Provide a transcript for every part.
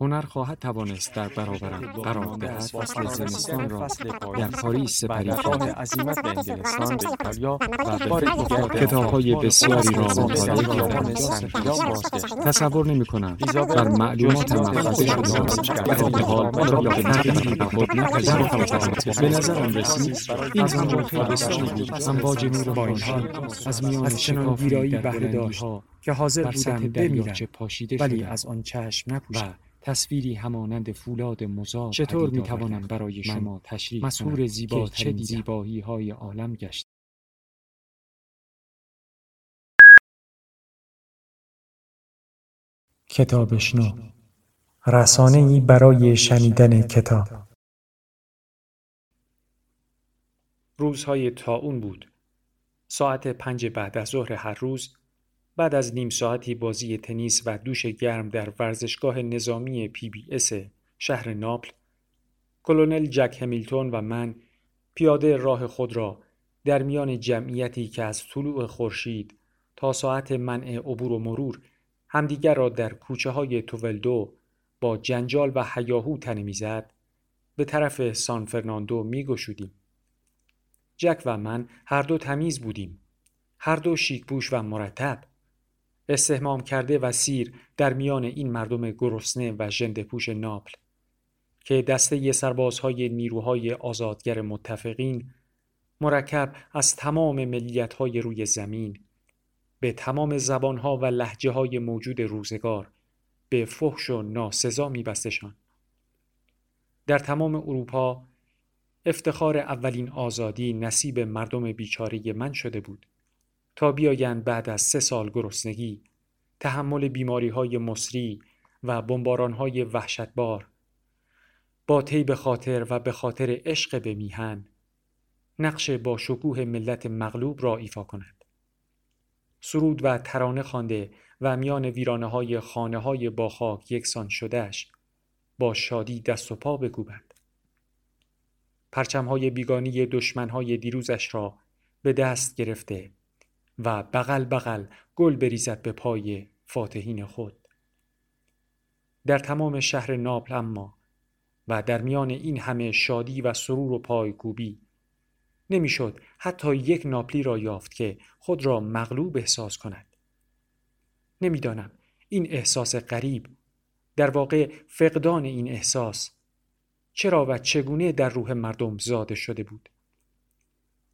هنر خواهد توانست در برابرم قرار دهد. فصل زمستان را در پاریس سپری کنم عزیمت به انگلستان به ایتالیا و به دیگر کتاب‌های بسیاری را مطالعه کردم. تصور نمی کنم ایزابل بر مفاده جزء شده در حال را به تغییری به خود نپذیرفتم به نظرم رسید این آنجا خیلی بسیاری بود. امواج نور با این خورشید حال. از میان بهره داشت که حاضر بودم بمیرم. ولی از آن چشم نپوشم تصویری همانند فولاد مزار چطور می‌توانم آوردم برای شما تشریح زیباترین که چه؟ زیبایی های عالم گشت. کتابشنو رسانه ای برای شنیدن کتاب. روزهای تاون بود. ساعت پنج بعد از ظهر هر روز بعد از نیم ساعتی بازی تنیس و دوش گرم در ورزشگاه نظامی PBS شهر ناپل کلونل جک همیلتون و من پیاده راه خود را در میان جمعیتی که از طلوع خورشید تا ساعت منع عبور و مرور همدیگر را در کوچه های تولدو با جنجال و هیاهو تنه می‌زد به طرف سان فرناندو می گشودیم. جک و من هر دو تمیز بودیم. هر دو شیکپوش و مرتب. استحمام کرده و سیر در میان این مردم گرسنه و ژنده‌پوش ناپل که دسته سربازهای نیروهای آزادگر متفقین مرکب از تمام ملیت‌های روی زمین به تمام زبانها و لحجه های موجود روزگار به فحش و ناسزا میبستشان. در تمام اروپا افتخار اولین آزادی نصیب مردم بیچاره من شده بود تا بیایند بعد از سه سال گرسنگی تحمل بیماری های مصری و بمباران های وحشتبار با طیب خاطر و به خاطر عشق به میهن نقش با شکوه ملت مغلوب را ایفا کند. سرود و ترانه خوانده و میان ویرانه های خانه های با خاک یکسان شدهش با شادی دست و پا بکوبد. پرچم های بیگانی دشمن های دیروزش را به دست گرفته و بغل بغل گل بریزد به پای فاتحین خود. در تمام شهر ناپل اما و در میان این همه شادی و سرور و پایکوبی نمی‌شد حتی یک ناپلی را یافت که خود را مغلوب احساس کند. نمی‌دانم این احساس غریب در واقع فقدان این احساس چرا و چگونه در روح مردم زاده شده بود.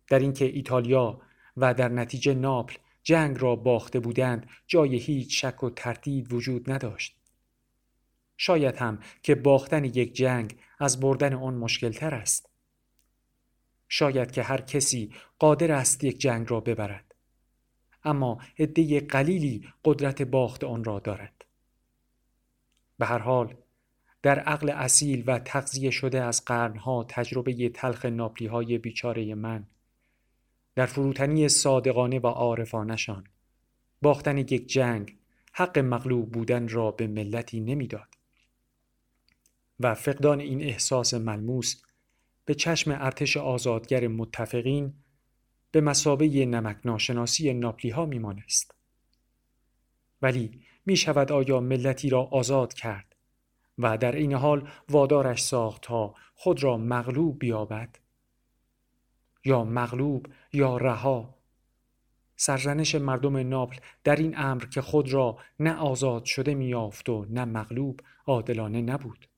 در اینکه ایتالیا و در نتیجه ناپل جنگ را باخته بودند جای هیچ شک و تردید وجود نداشت. شاید هم که باختن یک جنگ از بردن آن مشکل تر است. شاید که هر کسی قادر است یک جنگ را ببرد. اما عده قلیلی قدرت باخت آن را دارد. به هر حال در عقل اصیل و تغذیه شده از قرنها تجربه تلخ ناپلی های بیچاره من در فروتنی صادقانه و عارفانشان باختن یک جنگ حق مغلوب بودن را به ملتی نمی‌داد و فقدان این احساس ملموس به چشم ارتش آزادگر متفقین به مسابه نمک ناشناسی ناپلی ها میمانست. ولی می شود آیا ملتی را آزاد کرد و در این حال وادارش ساخت تا خود را مغلوب بیابد؟ یا مغلوب یا رها. سرزنش مردم ناپل در این امر که خود را نه آزاد شده میافت و نه مغلوب عادلانه نبود.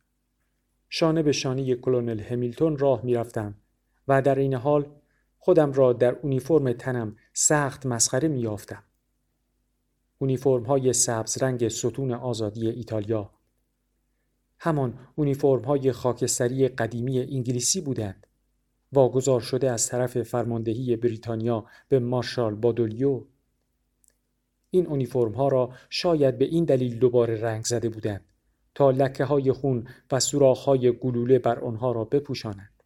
شانه به شانه کلونل همیلتون راه می‌رفتم و در این حال خودم را در اونیفرم تنم سخت مسخره میافتم اونیفرم های سبز رنگ ستون آزادی ایتالیا. همان اونیفرم های خاکستری قدیمی انگلیسی بودند. واگذار شده از طرف فرماندهی بریتانیا به مارشال بادولیو این اونیفرم ها را شاید به این دلیل دوباره رنگ زده بودند تا لکه های خون و سوراخ های گلوله بر آنها را بپوشانند.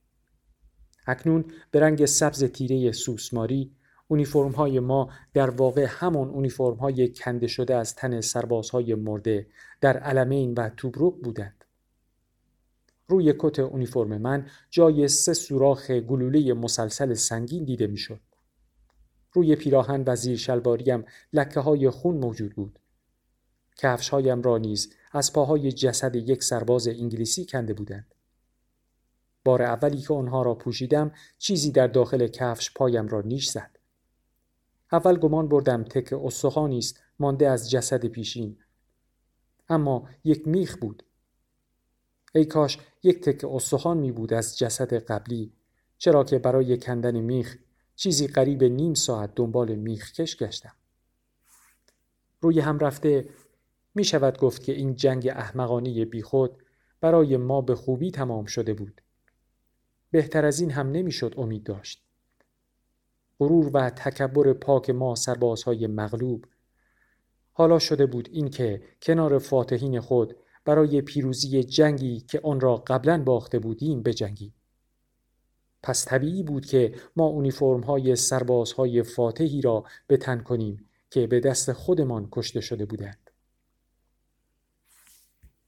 اکنون به رنگ سبز تیره سوسماری اونیفرم های ما در واقع همون اونیفرم های کنده شده از تن سربازهای مرده در علمین و توبروک بودند. روی کت اونیفرم من جای سه سوراخ گلوله مسلسل سنگین دیده می‌شد. روی پیراهن و زیر شلواریم لکه های خون موجود بود. کفش هایم را نیز از پاهای جسد یک سرباز انگلیسی کنده بودند. بار اولی که آنها را پوشیدم چیزی در داخل کفش پایم را نیش زد. اول گمان بردم تک استخوانی است مانده از جسد پیشین اما یک میخ بود ای کاش یک تک استخوان می بود از جسد قبلی. چرا که برای کندن میخ چیزی قریب نیم ساعت دنبال میخ کش گشتم. روی هم رفته می شود گفت که این جنگ احمقانه بیخود برای ما به خوبی تمام شده بود. بهتر از این هم نمی‌شد امید داشت. غرور و تکبر پاک ما سربازهای مغلوب. حالا شده بود اینکه کنار فاتحین خود برای پیروزی جنگی که آن را قبلا باخته بودیم بجنگیم پس طبیعی بود که ما اونیفرم های سربازهای فاتحی را به تن کنیم که به دست خودمان کشته شده بودند.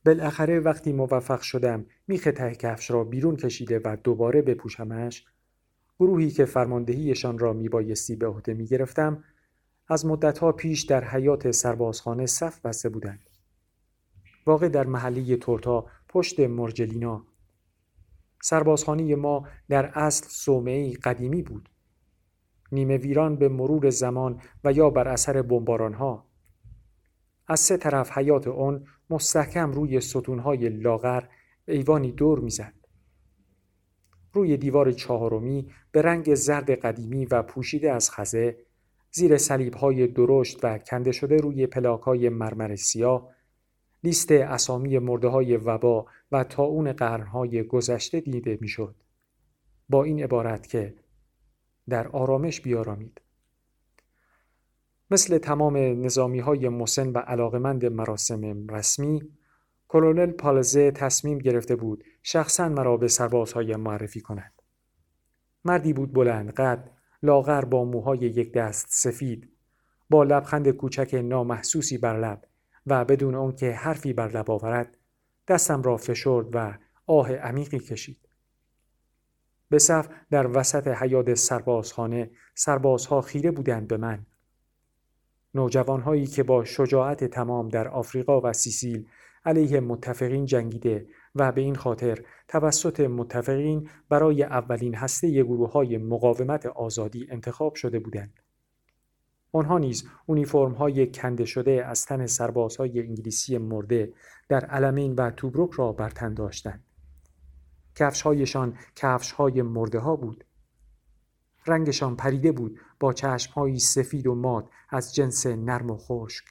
بالاخره وقتی موفق شدم میخ ته کفش را بیرون کشیده و دوباره بپوشمش گروهی که فرماندهیشان را میبایستی به عهده می‌گرفتم از مدتها پیش در حیات سربازخانه صف بسته بودند واقع در محله تورتا پشت مرجلینا. سربازخانه ما در اصل صومعی قدیمی بود. نیمه ویران به مرور زمان و یا بر اثر ها از سه طرف حیات آن مستحکم روی ستونهای لاغر ایوانی دور می‌زد. روی دیوار چهارمی به رنگ زرد قدیمی و پوشیده از خزه زیر سلیب های درشت و کنده شده روی پلاک های مرمر سیاه لیست اسامی مرده های وبا و تاون قرنهای گذشته دیده می‌شد. با این عبارت که در آرامش بیارامید. مثل تمام نظامی های مسن و علاقمند مراسم رسمی کلونل پالزه تصمیم گرفته بود شخصا مرا به سربازهای معرفی کند. مردی بود بلند قد لاغر با موهای یک دست سفید با لبخند کوچک نامحسوسی بر لب و بدون آنکه حرفی بر لب آورد دستم را فشرد و آه عمیقی کشید. به صف در وسط حیات سربازخانه سربازها خیره بودند به من. نوجوانهایی که با شجاعت تمام در آفریقا و سیسیل علیه متفقین جنگیده و به این خاطر توسط متفقین برای اولین هسته گروه های مقاومت آزادی انتخاب شده بودند. آنها نیز اونیفرم های کنده شده از تن سربازهای انگلیسی مرده در علمین و توبروک را بر تن داشتند. کفش هایشان کفش های مرده ها بود. رنگشان پریده بود با چشم سفید و مات از جنس نرم و خشک.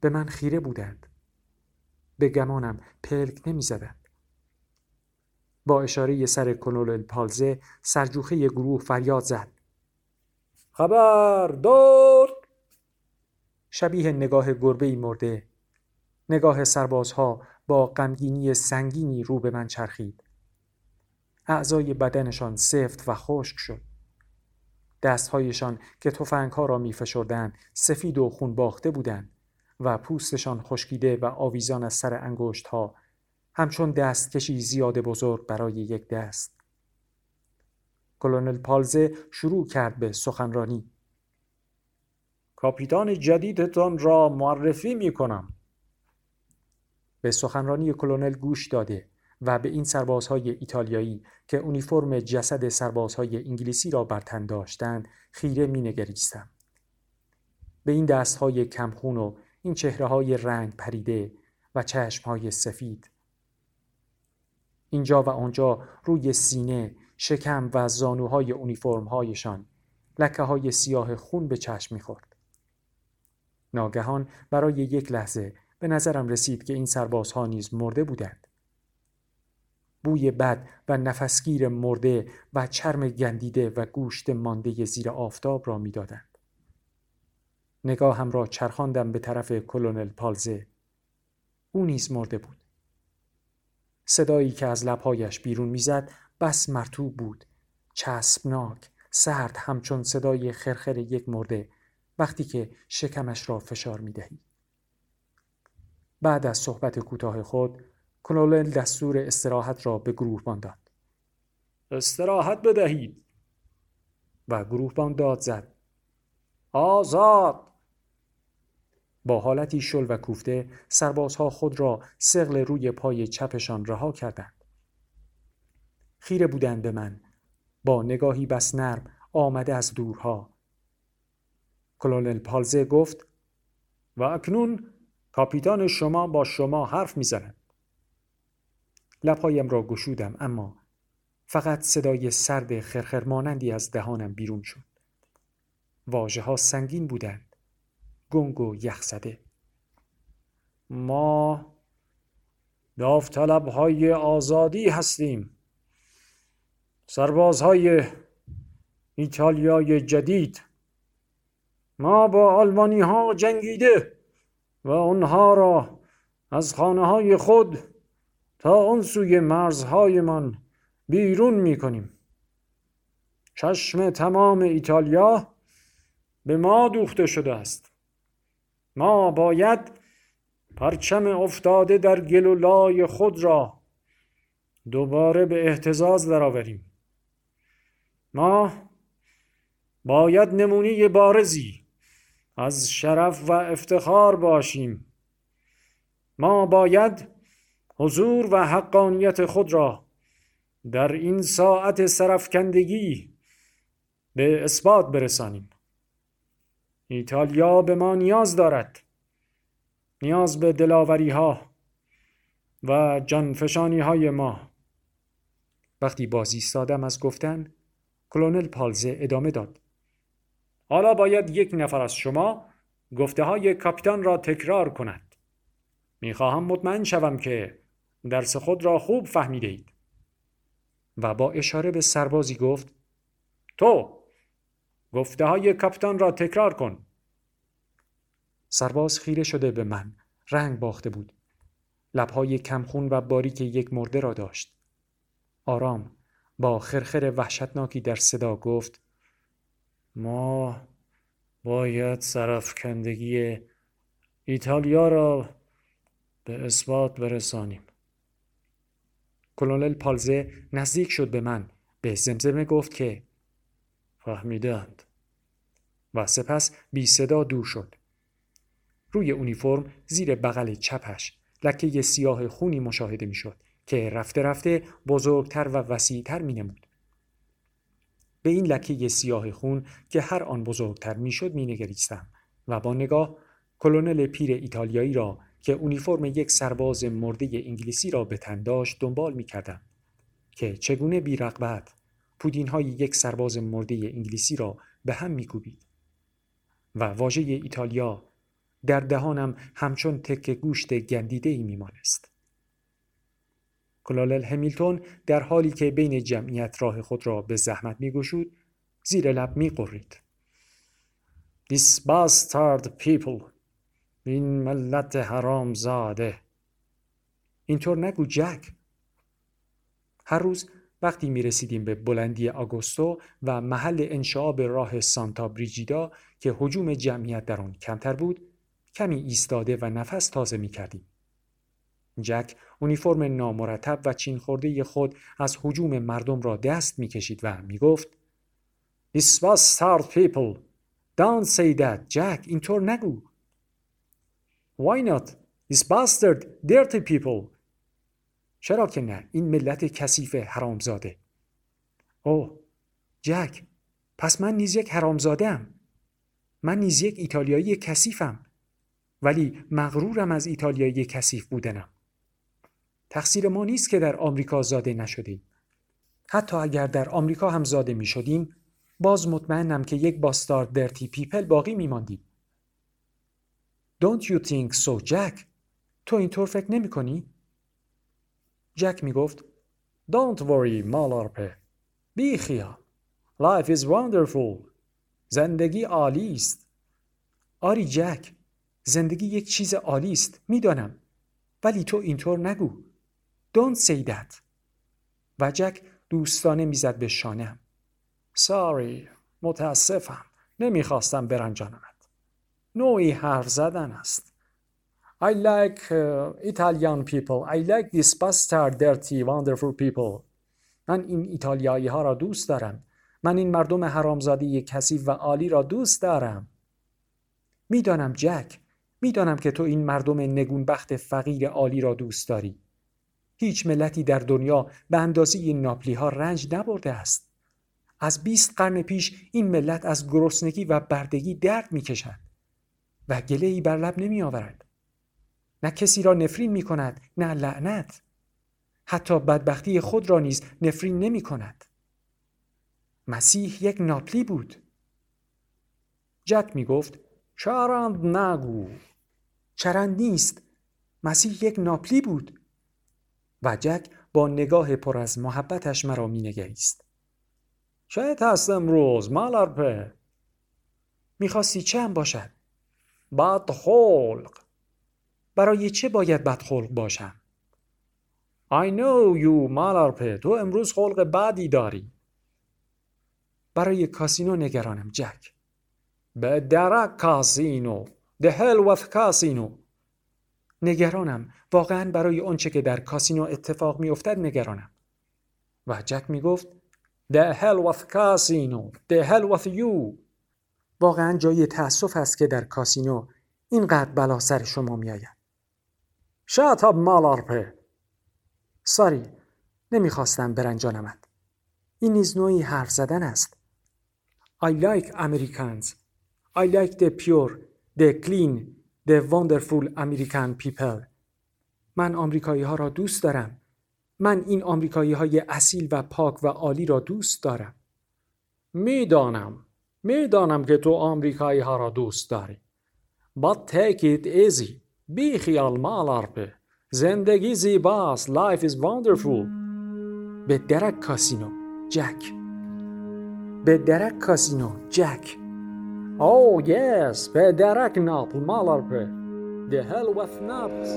به من خیره بودند. به گمانم پلک نمی زدند. با اشاره سر کنول پالزه سرجوخه گروه فریاد زد. خبر دار. شبیه نگاه گربه مرده. نگاه سربازها با غمگینی سنگینی رو به من چرخید. اعضای بدنشان سفت و خشک شد. دستهایشان که تفنگها را می فشردن سفید و خون باخته بودند و پوستشان خشکیده و آویزان از سر انگشت ها همچون دستکشی زیاد بزرگ برای یک دست. کلونل پالزه شروع کرد به سخنرانی. کاپیتان جدیدتان را معرفی می کنم به سخنرانی کلونل گوش داده و به این سربازهای ایتالیایی که اونیفرم جسد سربازهای انگلیسی را بر تن داشتند خیره می نگریستم. به این دستهای کمخون و این چهره های رنگ پریده و چشم های سفید. اینجا و آنجا روی سینه شکم و زانوهای اونیفرم هایشان لکه های سیاه خون به چشم می‌خورد. ناگهان برای یک لحظه به نظرم رسید که این سربازها نیز مرده بودند. بوی بد و نفسگیر مرده و چرم گندیده و گوشت مانده زیر آفتاب را می‌دادند. نگاهم را چرخاندم به طرف کلونل پالزه او نیز مرده بود صدایی که از لبهایش بیرون می‌زد بس مرتوب بود چسبناک سرد همچون صدای خرخر یک مرده وقتی که شکمش را فشار می دهی. بعد از صحبت کوتاه خود کلولل دستور استراحت را به گروهبان داد. استراحت بدهید و گروهبان داد زد. آزاد با حالتی شل و کوفته سربازها خود را سغل روی پای چپشان رها کردند. خیره بودند به من با نگاهی بس نرم آمده از دورها. کلونل پالزه گفت و اکنون کاپیتان شما با شما حرف می‌زند. لپایم را گشودم اما فقط صدای سرد خرخر مانندی از دهانم بیرون شد. واژه ها سنگین بودند. گنگ و یخزده ما داوطلب های آزادی هستیم سربازهای ایتالیای جدید. ما با آلمانی ها جنگیده و آنها را از خانه های خود تا آن سوی مرزهایمان بیرون می کنیم چشم تمام ایتالیا به ما دوخته شده است. ما باید پرچم افتاده در گلولای خود را دوباره به احتزاز درآوریم. ما باید نمونه بارزی از شرف و افتخار باشیم. ما باید حضور و حقانیت خود را در این ساعت سرفکندگی به اثبات برسانیم. ایتالیا به ما نیاز دارد نیاز به دلاوری ها و جانفشانی های ما. وقتی بازی سادم از گفتن کلونل پالزه ادامه داد. حالا باید یک نفر از شما گفته های کاپیتان را تکرار کند. می‌خواهم مطمئن شوم که درس خود را خوب فهمیده اید و با اشاره به سربازی گفت تو گفته های کاپیتان را تکرار کن. سرباز خیره شده به من. رنگ باخته بود. لبهای کمخون و باریک یک مرده را داشت. آرام با خرخر وحشتناکی در صدا گفت ما باید سرفکندگی ایتالیا را به اثبات برسانیم. کلونل پالزه نزدیک شد به من به زمزمه گفت که فهمیدند. و سپس بی صدا دور شد. روی اونیفرم زیر بغل چپش لکه سیاه خونی مشاهده می‌شد. که رفته رفته بزرگتر و وسیعتر می نمود. به این لکه سیاه خون که هر آن بزرگتر می‌شد مینگریستم و با نگاه کلونل پیر ایتالیایی را که اونیفرم یک سرباز مرده انگلیسی را به تن داشت دنبال می کردم که چگونه بی رقبت پودین های یک سرباز مرده انگلیسی را به هم میکوبید و واژه ایتالیا در دهانم همچون تک گوشت گندیده ای میمانست. کلالل همیلتون در حالی که بین جمعیت راه خود را به زحمت میگشود زیر لب میقرید. This bastard people این ملت حرام زاده اینطور نگو جک هر روز وقتی می رسیدیم به بلندی آگوستو و محل انشعاب راه سانتا بریجیدا که حجوم جمعیت در آن کمتر بود کمی ایستاده و نفس تازه می کردیم. جک اونیفرم نامرتب و چین خورده خود از حجوم مردم را دست می کشید و می گفت This was start people. Don't say that, Jack. اینطور نگو. Why not? This bastard dirty people. چرا که نه این ملت کثیف حرامزاده اوه جک پس من نیز یک حرامزاده ام. من نیز یک ایتالیایی کثیفم ولی مغرورم از ایتالیایی کثیف بودنم تقصیر ما نیست که در آمریکا زاده نشدیم. حتی اگر در آمریکا هم زاده می شدیم باز مطمئنم که یک باستار درتی پیپل باقی می ماندیم Don't you think so, Jack? تو اینطور فکر نمی کنی؟ جک می گفت Don't worry مالارپه بی خیال. Life is wonderful. زندگی عالی است. آری جک زندگی یک چیز عالی است. می‌دانم. ولی تو اینطور نگو. Don't say that. و جک دوستانه می‌زد به شانم ساری متاسفم. نمی‌خواستم برنجانمت نوعی حرف زدن است. I like uh, Italian people. I like this bastard dirty wonderful people. من این ایتالیایی ها را دوست دارم. من این مردم حرامزاده کثیف و عالی را دوست دارم. می‌دانم جک می‌دانم که تو این مردم نگونبخت فقیر عالی را دوست داری. هیچ ملتی در دنیا به اندازه ناپلی ها رنج نبرده است. از بیست قرن پیش این ملت از گرسنگی و بردگی درد می‌کشد و گله ای بر لب نمی آورد نه کسی را نفرین می کند نه لعنت. حتی بدبختی خود را نیز نفرین نمی کند مسیح یک ناپلی بود. جک می گفت چرند نگو. چرند نیست. مسیح یک ناپلی بود. و جک با نگاه پر از محبتش مرا می نگریست شاید هست امروز مالارپه می‌خواستی چه هم باشد? بدخلق. برای چه باید بدخلق باشم? I know you مالارپه تو امروز خلق بدی داری. برای کاسینو نگرانم جک. به درک کاسینو The hell with کاسینو نگرانم. واقعا برای آنچه که در کاسینو اتفاق میافتد نگرانم. و جک می‌گفت The hell with casino. The hell with you. واقعا جای تأسف است که در کاسینو اینقدر بلا سر شما میآید. Shut up مالارپه ساری نمی‌خواستم برنجانمت. این نیز نوعی حرف زدن است. I like Americans. I like the pure the clean the wonderful American people. من آمریکایی ها را دوست دارم. من این آمریکایی های اصیل و پاک و عالی را دوست دارم. می‌دانم می‌دانم که تو آمریکایی ها را دوست داری. But take it easy. بی خیال مالارپه زندگی زیباست. Life is wonderful. به درک کاسینو جک. به درک کاسینو جک. Oh yes به درک ناپل مالارپه The hell with Naples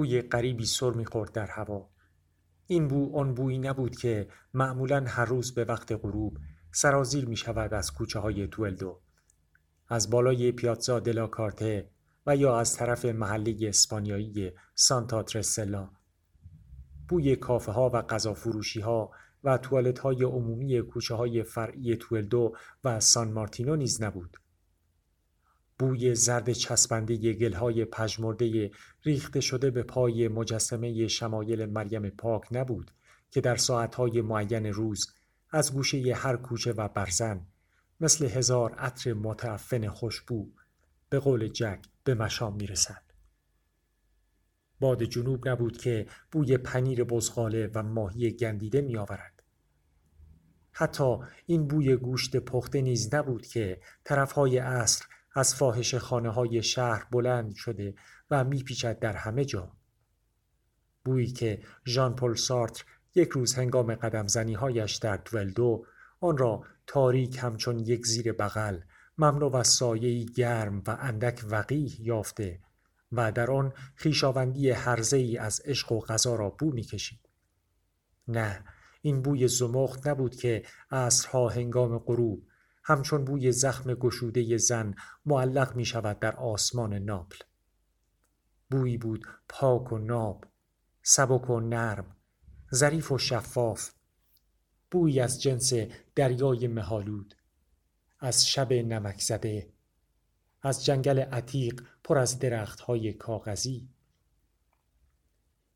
بوی غریبی سر می‌خورد در هوا. این بو آن بویی نبود که معمولا هر روز به وقت غروب سرازیر می شود از کوچه های توئلدو از بالای پیاتزا دلا کارته و یا از طرف محلی اسپانیایی سانتا ترسلا. بوی کافه ها و غذا فروشی ها و توالت های عمومی کوچه های فرعی توئلدو و سان مارتینو نیز نبود. بوی زرد چسبنده گلهای پژمرده ریخته شده به پای مجسمه شمایل مریم پاک نبود که در ساعتهای معین روز از گوشه هر کوچه و برزن مثل هزار عطر متعفن خوشبو به قول جک به مشام می‌رسد. باد جنوب نبود که بوی پنیر بزغاله و ماهی گندیده می آورد. حتی این بوی گوشت پخته نیز نبود که طرفهای عصر از فاحش خانه های شهر بلند شده و میپیچد در همه جا. بویی که ژان پل سارتر یک روز هنگام قدم زنی هایش در دولدو آن را تاریک همچون یک زیر بغل مملو از سایه‌ای گرم و اندک وقیح یافته و در آن خویشاوندی ای از عشق و غذا را بو می‌کشید نه این بوی زمخت نبود که عصرها هنگام غروب همچون بوی زخم گشوده زن معلق می شود در آسمان ناپل بویی بود پاک و ناب سبک و نرم ظریف و شفاف. بویی از جنس دریای مهالود از شب نمک زده از جنگل عتیق پر از درختهای کاغذی.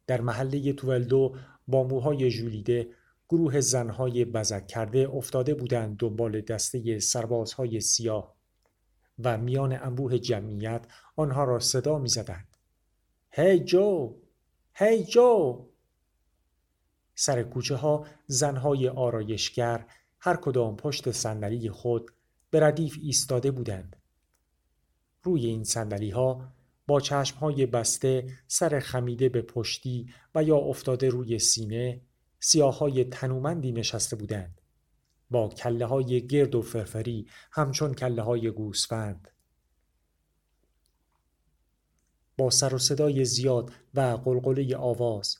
در محله توولدو با موهای ژولیده گروه زنهای بزک کرده افتاده بودند دنبال دسته سربازهای سیاه و میان انبوه جمعیت آنها را صدا می زدند. هی جو! هی جو! سر کوچه ها زنهای آرایشگر هر کدام پشت صندلی خود به ردیف ایستاده بودند. روی این صندلی ها با چشم های بسته سر خمیده به پشتی و یا افتاده روی سینه سیاه های تنومندی نشسته بودند. با کله های گرد و فرفری همچون کله های گوسفند. با سر و صدای زیاد و قلقله آواز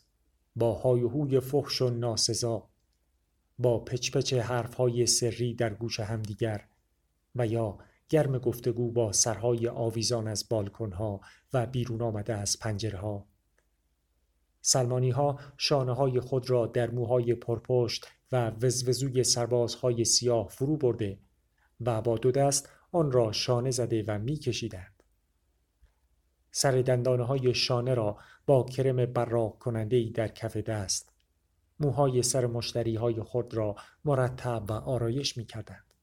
با های و هوی فحش و ناسزا با پچ حرف های سری در گوش همدیگر و یا گرم گفتگو با سرهای آویزان از بالکنها و بیرون آمده از پنجره ها. سلمانی ها شانه های خود را در موهای پرپشت و وزوزوی سربازهای سیاه فرو برده و با دو دست آن را شانه زده و می کشیدند. سر دندانه های شانه را با کرم براق کننده در کف دست موهای سر مشتری های خود را مرتب و آرایش می کردند.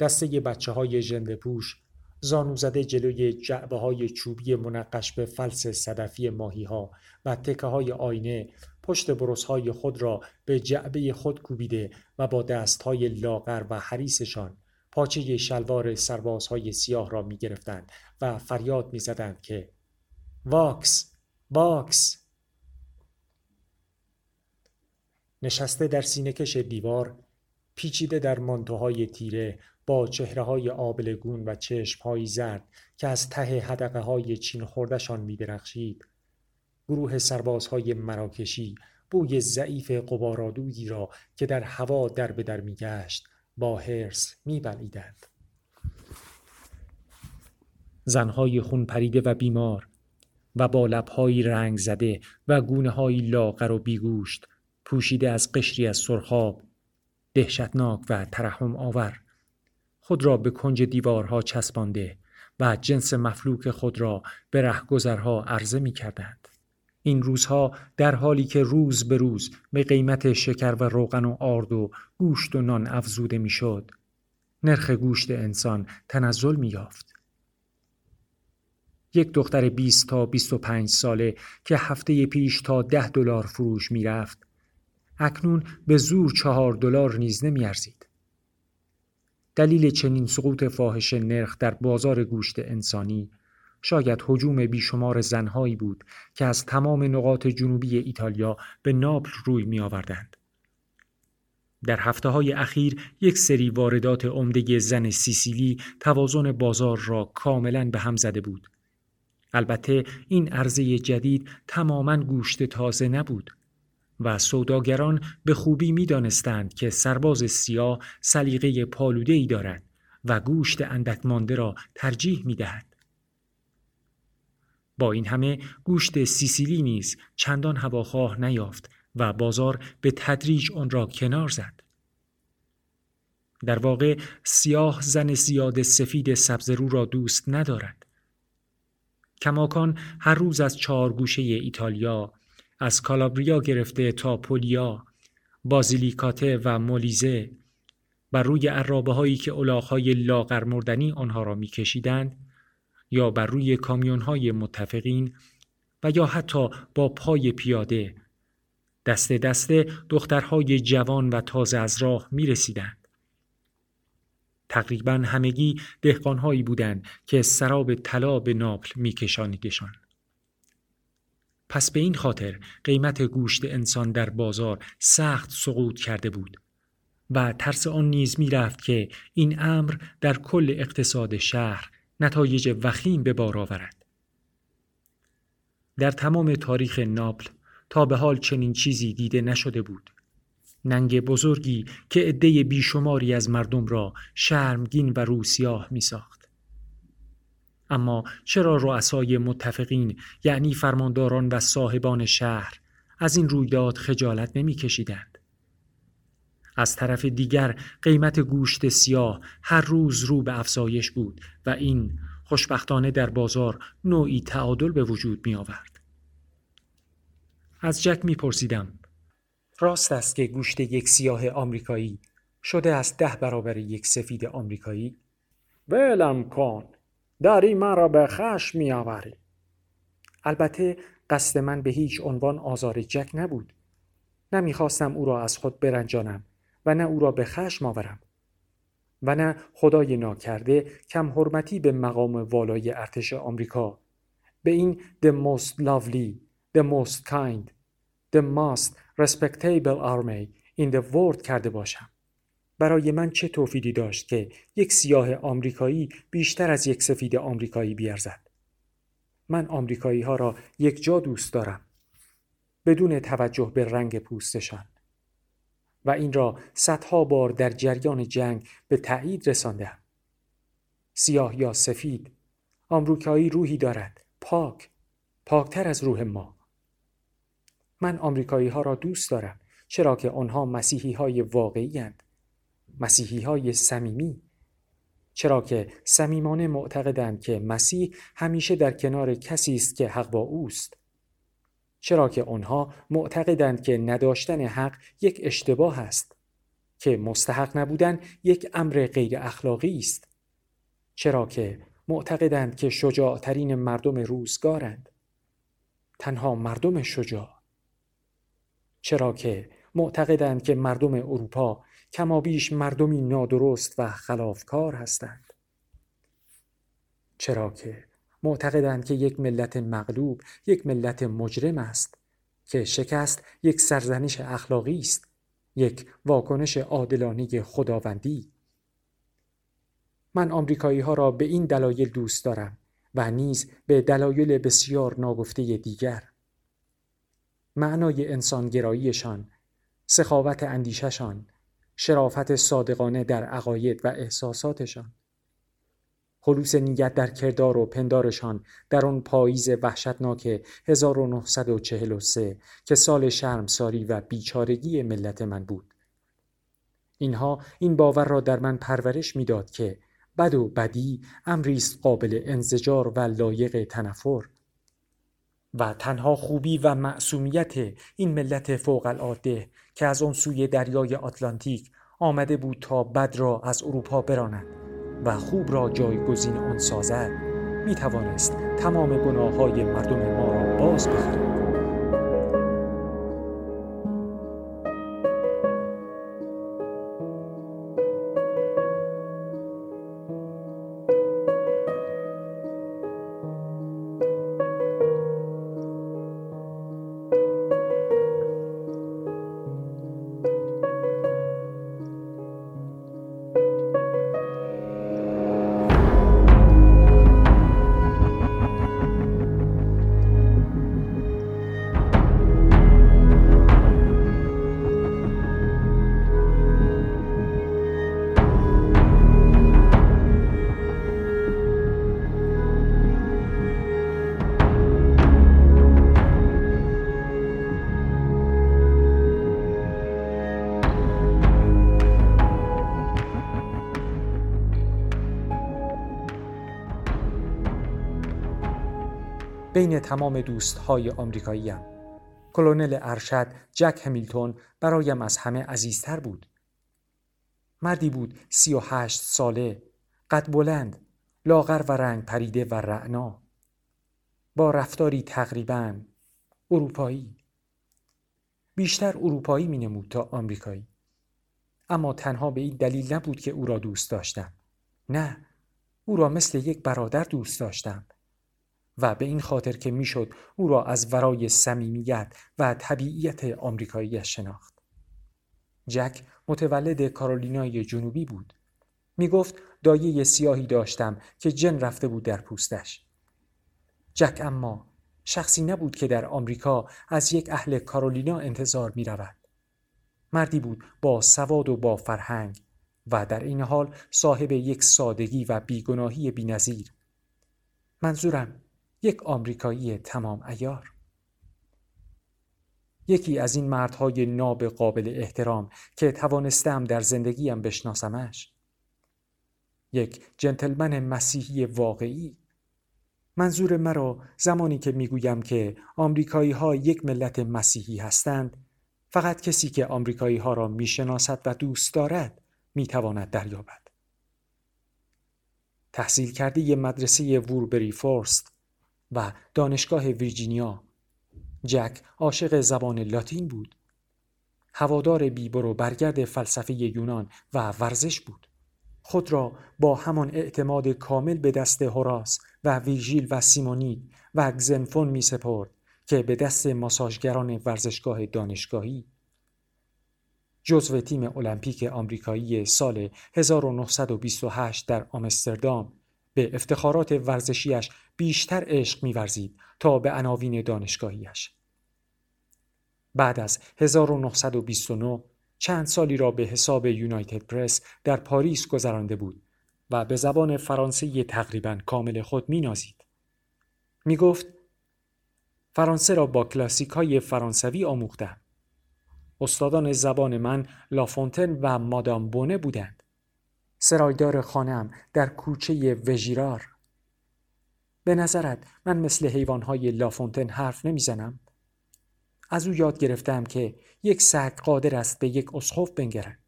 دسته بچه های جنده پوش زانو زده جلوی جعبه های چوبی منقش به فلس صدفی ماهی ها و تکه های آینه پشت برس های خود را به جعبه خود کوبیده و با دست های لاغر و حریسشان پاچه شلوار سربازهای سیاه را می گرفتند و فریاد می زدند که واکس! واکس! نشسته در سینهکش دیوار پیچیده در مانتوهای تیره با چهره های آبلگون و چشم های زرد که از ته حدقه های چین خوردشان می درخشید. گروه سربازهای مراکشی بوی ضعیف قبارادویی را که در هوا در به در می گشت با هرس می بلیدند. زنهای خون پریده و بیمار و با لبهایی رنگ زده و گونه های لاغر و بیگوشت پوشیده از قشری از سرخاب دهشتناک و ترحم آور خود را به کنج دیوارها چسبانده و جنس مفلوک خود را به رهگذرها عرضه می کردند. این روزها در حالی که روز به روز به قیمت شکر و روغن و آرد و گوشت و نان افزوده می‌شد نرخ گوشت انسان تنزل می یافت. یک دختر 20 تا 25 ساله که هفته پیش تا ده دلار فروش می‌رفت اکنون به زور چهار دلار نیز نمیارزید. دلیل چنین سقوط فاحش نرخ در بازار گوشت انسانی شاید حجوم بیشمار زنهایی بود که از تمام نقاط جنوبی ایتالیا به ناپل روی می آوردند. در هفته های اخیر یک سری واردات عمده زن سیسیلی توازن بازار را کاملا به هم زده بود. البته این عرضه جدید تماما گوشت تازه نبود و سوداگران به خوبی می دانستند که سرباز سیاه سلیقه پالوده ای دارد و گوشت اندک مانده را ترجیح می دهد. با این همه گوشت سیسیلی نیز چندان هواخواه نیافت و بازار به تدریج آن را کنار زد. در واقع سیاه زن زیاد سفید سبزرو را دوست ندارد. کماکان هر روز از چهار گوشه ایتالیا از کالابریا گرفته تا پولیا، بازیلیکاته و مولیزه بر روی عرابه هایی که الاغهای لاغر مردنی آنها را میکشیدند یا بر روی کامیون های متفقین و یا حتی با پای پیاده دسته دسته دخترهای جوان و تازه از راه می رسیدند. تقریبا همگی دهقانهایی بودند که سراب طلا به ناپل می کشانیدشان. پس به این خاطر قیمت گوشت انسان در بازار سخت سقوط کرده بود و ترس آن نیز می رفت که این امر در کل اقتصاد شهر نتایج وخیم به بار آورد. در تمام تاریخ ناپل تا به حال چنین چیزی دیده نشده بود. ننگ بزرگی که عده بیشماری از مردم را شرمگین و روسیاه می ساخت. اما چرا رؤسای متفقین یعنی فرمانداران و صاحبان شهر از این رویداد خجالت نمی کشیدند؟ از طرف دیگر قیمت گوشت سیاه هر روز رو به افزایش بود و این خوشبختانه در بازار نوعی تعادل به وجود می آورد. از جک میپرسیدم راست است که گوشت یک سیاه آمریکایی شده است ده برابر یک سفید آمریکایی ولم کن داری مرا به خشم میآوری. البته قصد من به هیچ عنوان آزار جک نبود. نمی‌خواستم او را از خود برنجانم و نه او را به خشم آورم و نه خدای ناکرده کم حرمتی به مقام والای ارتش آمریکا. به این the most lovely the most kind the most respectable army in the world کرده باشم. برای من چه توفیدی داشت که یک سیاه آمریکایی بیشتر از یک سفید آمریکایی بیارزد؟ من آمریکایی ها را یک جا دوست دارم. بدون توجه به رنگ پوستشان. و این را صدها بار در جریان جنگ به تایید رساندم سیاه یا سفید آمریکایی روحی دارد. پاک پاکتر از روح ما. من آمریکایی ها را دوست دارم چرا که آنها مسیحی های واقعی هند. مسیحی های سمیمی چرا که صمیمانه معتقدند که مسیح همیشه در کنار کسی است که حق با اوست. چرا که آنها معتقدند که نداشتن حق یک اشتباه است که مستحق نبودن یک امر غیر اخلاقی است. چرا که معتقدند که شجاعترین مردم روزگارند. تنها مردم شجاع. چرا که معتقدند که مردم اروپا کمابیش مردمی نادرست و خلافکار هستند. چرا که معتقدند که یک ملت مغلوب یک ملت مجرم است که شکست یک سرزنش اخلاقی است یک واکنش عادلانه خداوندی. من آمریکایی ها را به این دلایل دوست دارم و نیز به دلایل بسیار ناگفته دیگر. معنای انسانگراییشان سخاوت اندیششان شرافت صادقانه در عقاید و احساساتشان. خلوص نیت در کردار و پندارشان در آن پاییز وحشتناک 1943 که سال شرمساری و بیچارگی ملت من بود. اینها این باور را در من پرورش می‌داد که بد و بدی امری است قابل انزجار و لایق تنفر. و تنها خوبی و معصومیت این ملت فوق العاده که از آن سوی دریای آتلانتیک آمده بود تا بد را از اروپا براند و خوب را جایگزین آن سازد می توانست تمام گناه های مردم ما را باز بخرد. بین تمام دوستهای آمریکاییم کلونل ارشد جک همیلتون برایم از همه عزیزتر بود. مردی بود سی و هشت ساله قد بلند لاغر و رنگ پریده و رعنا. با رفتاری تقریبا اروپایی. بیشتر اروپایی می نمود تا آمریکایی. اما تنها به این دلیل نبود که او را دوست داشتم. نه او را مثل یک برادر دوست داشتم. و به این خاطر که می‌شد او را از ورای صمیمیت و طبیعیت آمریکاییش شناخت. جک متولد کارولینای جنوبی بود. می گفت دایه سیاهی داشتم که جن رفته بود در پوستش. جک اما شخصی نبود که در آمریکا از یک اهل کارولینا انتظار می رود. مردی بود با سواد و با فرهنگ و در این حال صاحب یک سادگی و بیگناهی بینظیر. منظورم یک آمریکایی تمام ایار یکی از این مردهای ناب قابل احترام که توانستم در زندگیم بشناسمش. یک جنتلمن مسیحی واقعی. منظور مرا زمانی که می‌گویم که آمریکایی ها یک ملت مسیحی هستند فقط کسی که آمریکایی ها را می‌شناسد و دوست دارد می‌تواند دریابد. تحصیل کرده ی مدرسه ووربری فورست. و دانشگاه ویرجینیا جک عاشق زبان لاتین بود. هوادار بیبر و برگرد فلسفه یونان و ورزش بود. خود را با همان اعتماد کامل به دست هوراس و ویژیل و سیمونی و گزنفون می سپرد که به دست ماساژگران ورزشگاه دانشگاهی جزو تیم المپیک آمریکایی سال 1928 در آمستردام به افتخارات ورزشیش بیشتر عشق می‌ورزید تا به عناوین دانشگاهیش. بعد از 1929 چند سالی را به حساب یونایتد پرس در پاریس گذرانده بود و به زبان فرانسه تقریبا کامل خود مینازید. می گفت فرانسه را با کلاسیک های فرانسوی آموختم. استادان زبان من لافونتن و مادام بونه بودند. سرایدار خانم در کوچه وژیرار. به نظرت من مثل حیوانهای لافونتن حرف نمی‌زنم؟ از او یاد گرفتم که یک سگ قادر است به یک اسخف بنگرد.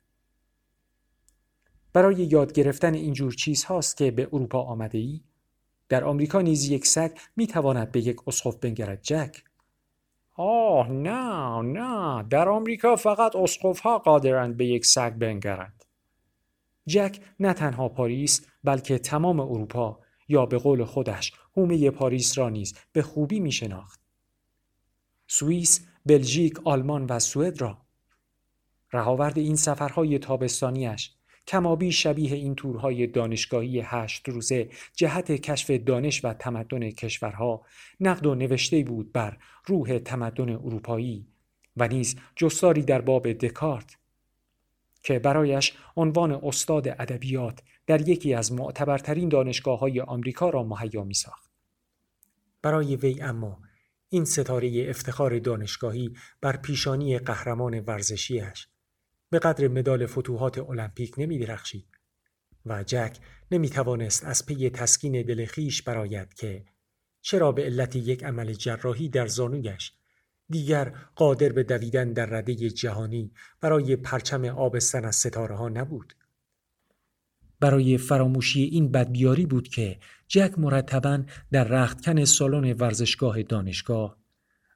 برای یاد گرفتن اینجور چیزهاست که به اروپا آمده ای؟ در آمریکا نیز یک سگ می تواند به یک اسخف بنگرد جک. آه نه نه در آمریکا فقط اسقف ها قادرند به یک سگ بنگرند. جک نه تنها پاریس بلکه تمام اروپا یا به قول خودش هومه پاریس را نیز به خوبی می شناخت. سوئیس، بلژیک، آلمان و سوئد را رهاورد این سفرهای تابستانیش کمابی شبیه این تورهای دانشگاهی هشت روزه جهت کشف دانش و تمدن کشورها نقد و نوشته بود بر روح تمدن اروپایی و نیز جستاری در باب دکارت که برایش عنوان استاد ادبیات در یکی از معتبرترین دانشگاه های آمریکا را مهیا می ساخت. برای وی اما این ستاره افتخار دانشگاهی بر پیشانی قهرمان ورزشیش به قدر مدال فتوحات المپیک نمی درخشید و جک نمی توانست از پی تسکین دل خیش براید که چرا به علت یک عمل جراحی در زانویش دیگر قادر به دویدن در رده جهانی برای پرچم آبستن از ستاره ها نبود. برای فراموشی این بدبیاری بود که جک مرتبا در رختکن سالن ورزشگاه دانشگاه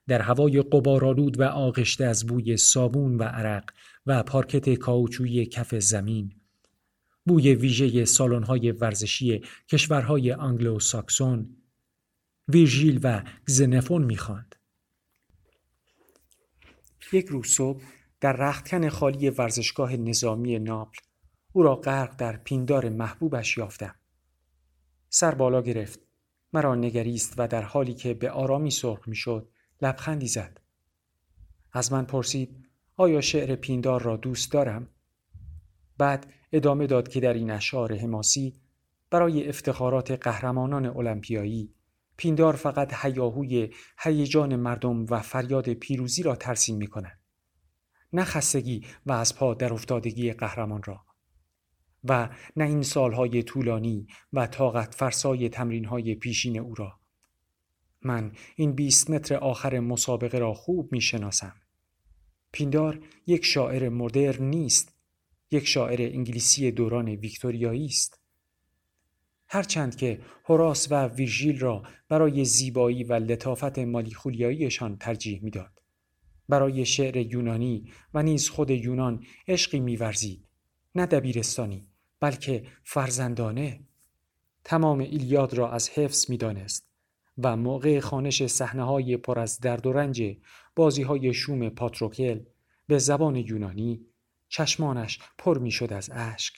در هوای غبارآلود و آغشته از بوی صابون و عرق و پارکت کائوچویی کف زمین بوی ویژه سالن‌های ورزشی کشورهای آنگلو ساکسون ویرژیل و گزنفون می‌خواند. یک روز صبح در رختکن خالی ورزشگاه نظامی ناپل او را غرق در پیندار محبوبش یافتم. سر بالا گرفت. مرا نگریست و در حالی که به آرامی سرخ می‌شد لبخندی زد. از من پرسید آیا شعر پیندار را دوست دارم؟ بعد ادامه داد که در این اشعار حماسی برای افتخارات قهرمانان المپیایی پیندار فقط هیاهوی هیجان مردم و فریاد پیروزی را ترسیم می کند. نه خستگی و از پا در افتادگی قهرمان را. و نه این سالهای طولانی و طاقت فرسای تمرینهای پیشین او را. من این 20 متر آخر مسابقه را خوب می شناسم. پیندار یک شاعر مدرن نیست. یک شاعر انگلیسی دوران ویکتوریایی است. هرچند که هوراس و ویرژیل را برای زیبایی و لطافت مالیخولیاییشان ترجیح می‌داد. برای شعر یونانی و نیز خود یونان عشقی میورزید نه دبیرستانی بلکه فرزندانه تمام ایلیاد را از حفظ می‌دانست و موقع خانش صحنه های پر از درد و رنج بازی های شوم پاتروکل به زبان یونانی چشمانش پر می شد از اشک.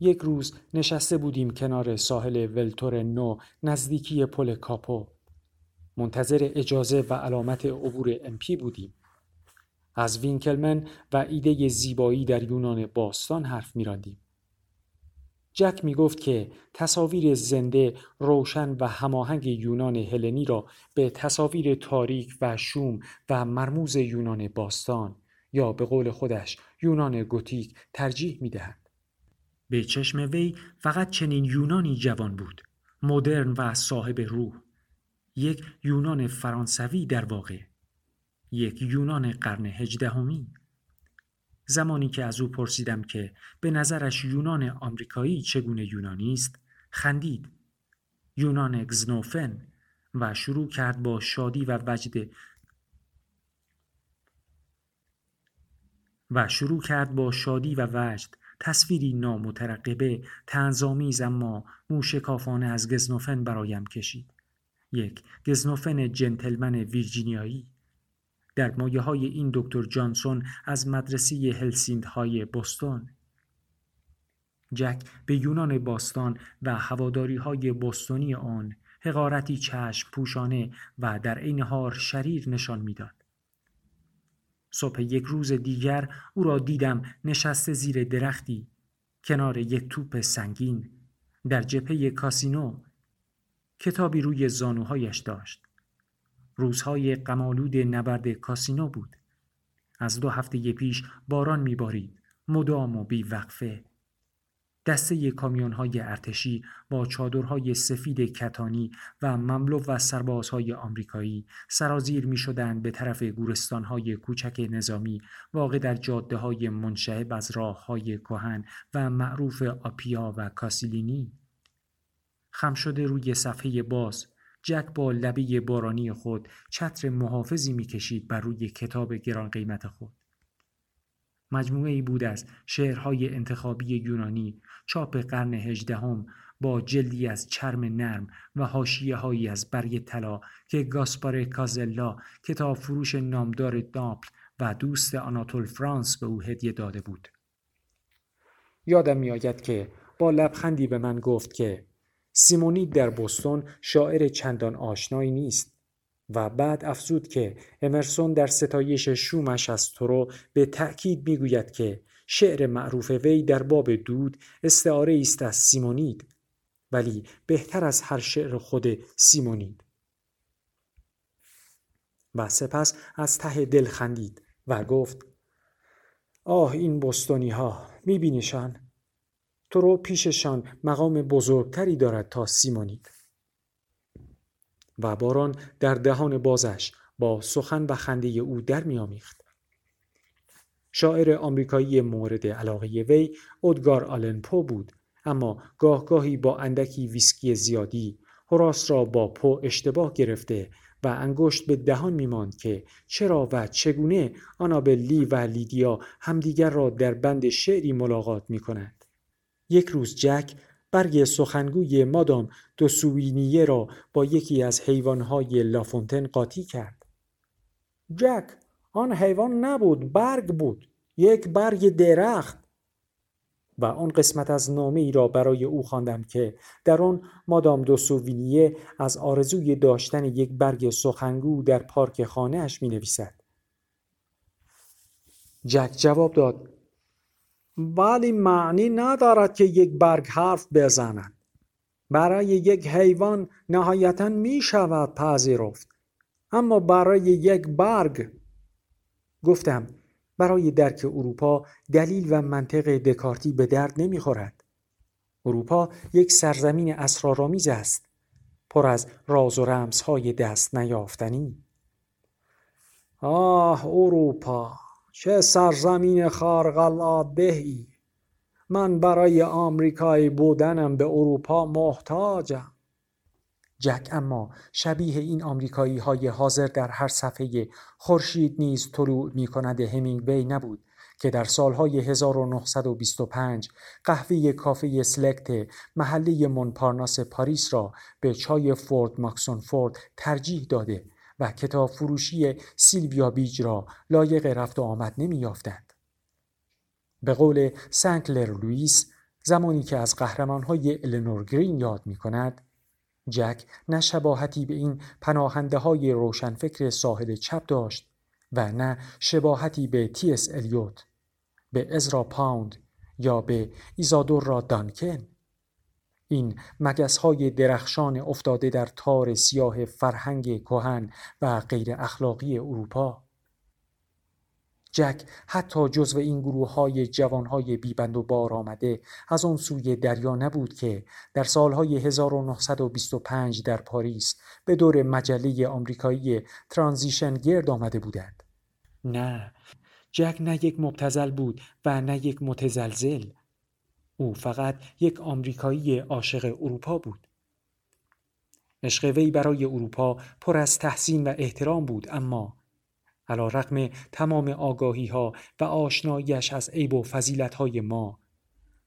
یک روز نشسته بودیم کنار ساحل ولتور نو نزدیکی پل کاپو. منتظر اجازه و علامت عبور امپی بودیم. از وینکلمن و ایده زیبایی در یونان باستان حرف می راندیم. جک می گفت که تصاویر زنده روشن و هماهنگ یونان هلنی را به تصاویر تاریک و شوم و مرموز یونان باستان یا به قول خودش یونان گوتیک ترجیح می دهد. به چشم وی فقط چنین یونانی جوان بود مدرن و صاحب روح یک یونان فرانسوی در واقع یک یونان قرن هجدهمی زمانی که از او پرسیدم که به نظرش یونان آمریکایی چگونه یونانی است خندید. یونان گزنوفن و شروع کرد با شادی و وجد و شروع کرد با شادی و وجد تصویری نامترقبه تنظامیز اما موشکافانه از گزنوفن برایم کشید. یک گزنوفن جنتلمن ویرجینیایی. در مایه های این دکتر جانسون از مدرسه هلسیند های بوستون جک به یونان باستان و هواداری های بوستونی آن حقارتی چشم پوشانه و در عین حال شریر نشان می‌داد. صبح یک روز دیگر او را دیدم نشسته زیر درختی کنار یک توپ سنگین در جپه کاسینو کتابی روی زانوهایش داشت. روزهای قمالود نبرد کاسینو بود. از دو هفته پیش باران میبارید مدام و بیوقفه دسته کامیون های ارتشی با چادرهای سفید کتانی و مملو و سربازهای آمریکایی سرازیر می شدند به طرف گورستان های کوچک نظامی واقع در جاده های منشعب از راه های کهن و معروف آپیا و کاسیلینی. خم شده روی صفحه باز جک با لبه بارانی خود چتر محافظی می‌کشید بر روی کتاب گران قیمت خود. مجموعه ای بود از شعرهای انتخابی یونانی چاپ قرن هجدهم با جلدی از چرم نرم و حاشیه هایی از برگ طلا که گاسپار کازلا کتاب فروش نامدار داپل و دوست آناتول فرانس به او هدیه داده بود. یادم میآید که با لبخندی به من گفت که سیمونی در بوستون شاعر چندان آشنایی نیست و بعد افزود که امرسون در ستایش شومش از تورو به تأکید می‌گوید که شعر معروف وی در باب دود استعاره است از سیمونید ولی بهتر از هر شعر خود سیمونید. و سپس از ته دل خندید و گفت آه این بستونی ها میبینیشان؟ تورو پیششان مقام بزرگتری دارد تا سیمونید و باران در دهان بازش با سخن و خنده او در میآمیخت شاعر آمریکایی مورد علاقه وی اودگار آلن پو بود اما گاهگاهی با اندکی ویسکی زیادی هراس را با پو اشتباه گرفته و انگشت به دهان میماند که چرا و چگونه آنابل لی و لیدیا همدیگر را در بند شعری ملاقات می کند. یک روز جک برگ سخنگوی مادام دو سوینیه را با یکی از حیوانهای لافونتن قاطی کرد. جک آن حیوان نبود برگ بود یک برگ درخت و آن قسمت از نامه ای را برای او خواندم که در آن مادام دو سووینیه از آرزوی داشتن یک برگ سخنگو در پارک خانهاش می نویسد. جک جواب داد ولی معنی ندارد که یک برگ حرف بزند. برای یک حیوان نهایتا می شود پذیرفت. اما برای یک برگ گفتم برای درک اروپا دلیل و منطق دکارتی به درد نمی‌خورد. اروپا یک سرزمین اسرارآمیز است پر از راز و رمزهای دست نیافتنی. آه اروپا! چه سرزمین خارق ای من برای آمریکایی بودنم به اروپا محتاجم. جک اما شبیه این آمریکایی های حاضر در هر صفحه خورشید نیز طلوع می کند همینگوی نبود که در سالهای 1925 قهوه کافه سلکت محله مونپارناس پاریس را به چای فورد ماکسون فورد ترجیح داده و کتاب فروشی سیلویا بیج را لایق رفت و آمد نمی یافتند. به قول سنکلر لوئیس زمانی که از قهرمانهای النور گرین یاد می کند جک نه شباهتی به این پناهنده های روشنفکر ساحل چپ داشت و نه شباهتی به تی اس الیوت به ازرا پاوند یا به ایزادور را دانکن این مگس های درخشان افتاده در تار سیاه فرهنگ کهن و غیر اخلاقی اروپا جک حتی جزو این گروه های جوان های بیبند و بار آمده از آن سوی دریا نبود که در سالهای 1925 در پاریس به دور مجله آمریکایی ترانزیشن گرد آمده بودند. نه، جک نه یک مبتزل بود و نه یک متزلزل. او فقط یک آمریکایی عاشق اروپا بود. عشق وی برای اروپا پر از تحسین و احترام بود اما علا رقم تمام آگاهی ها و آشنایش از عیب و فضیلت های ما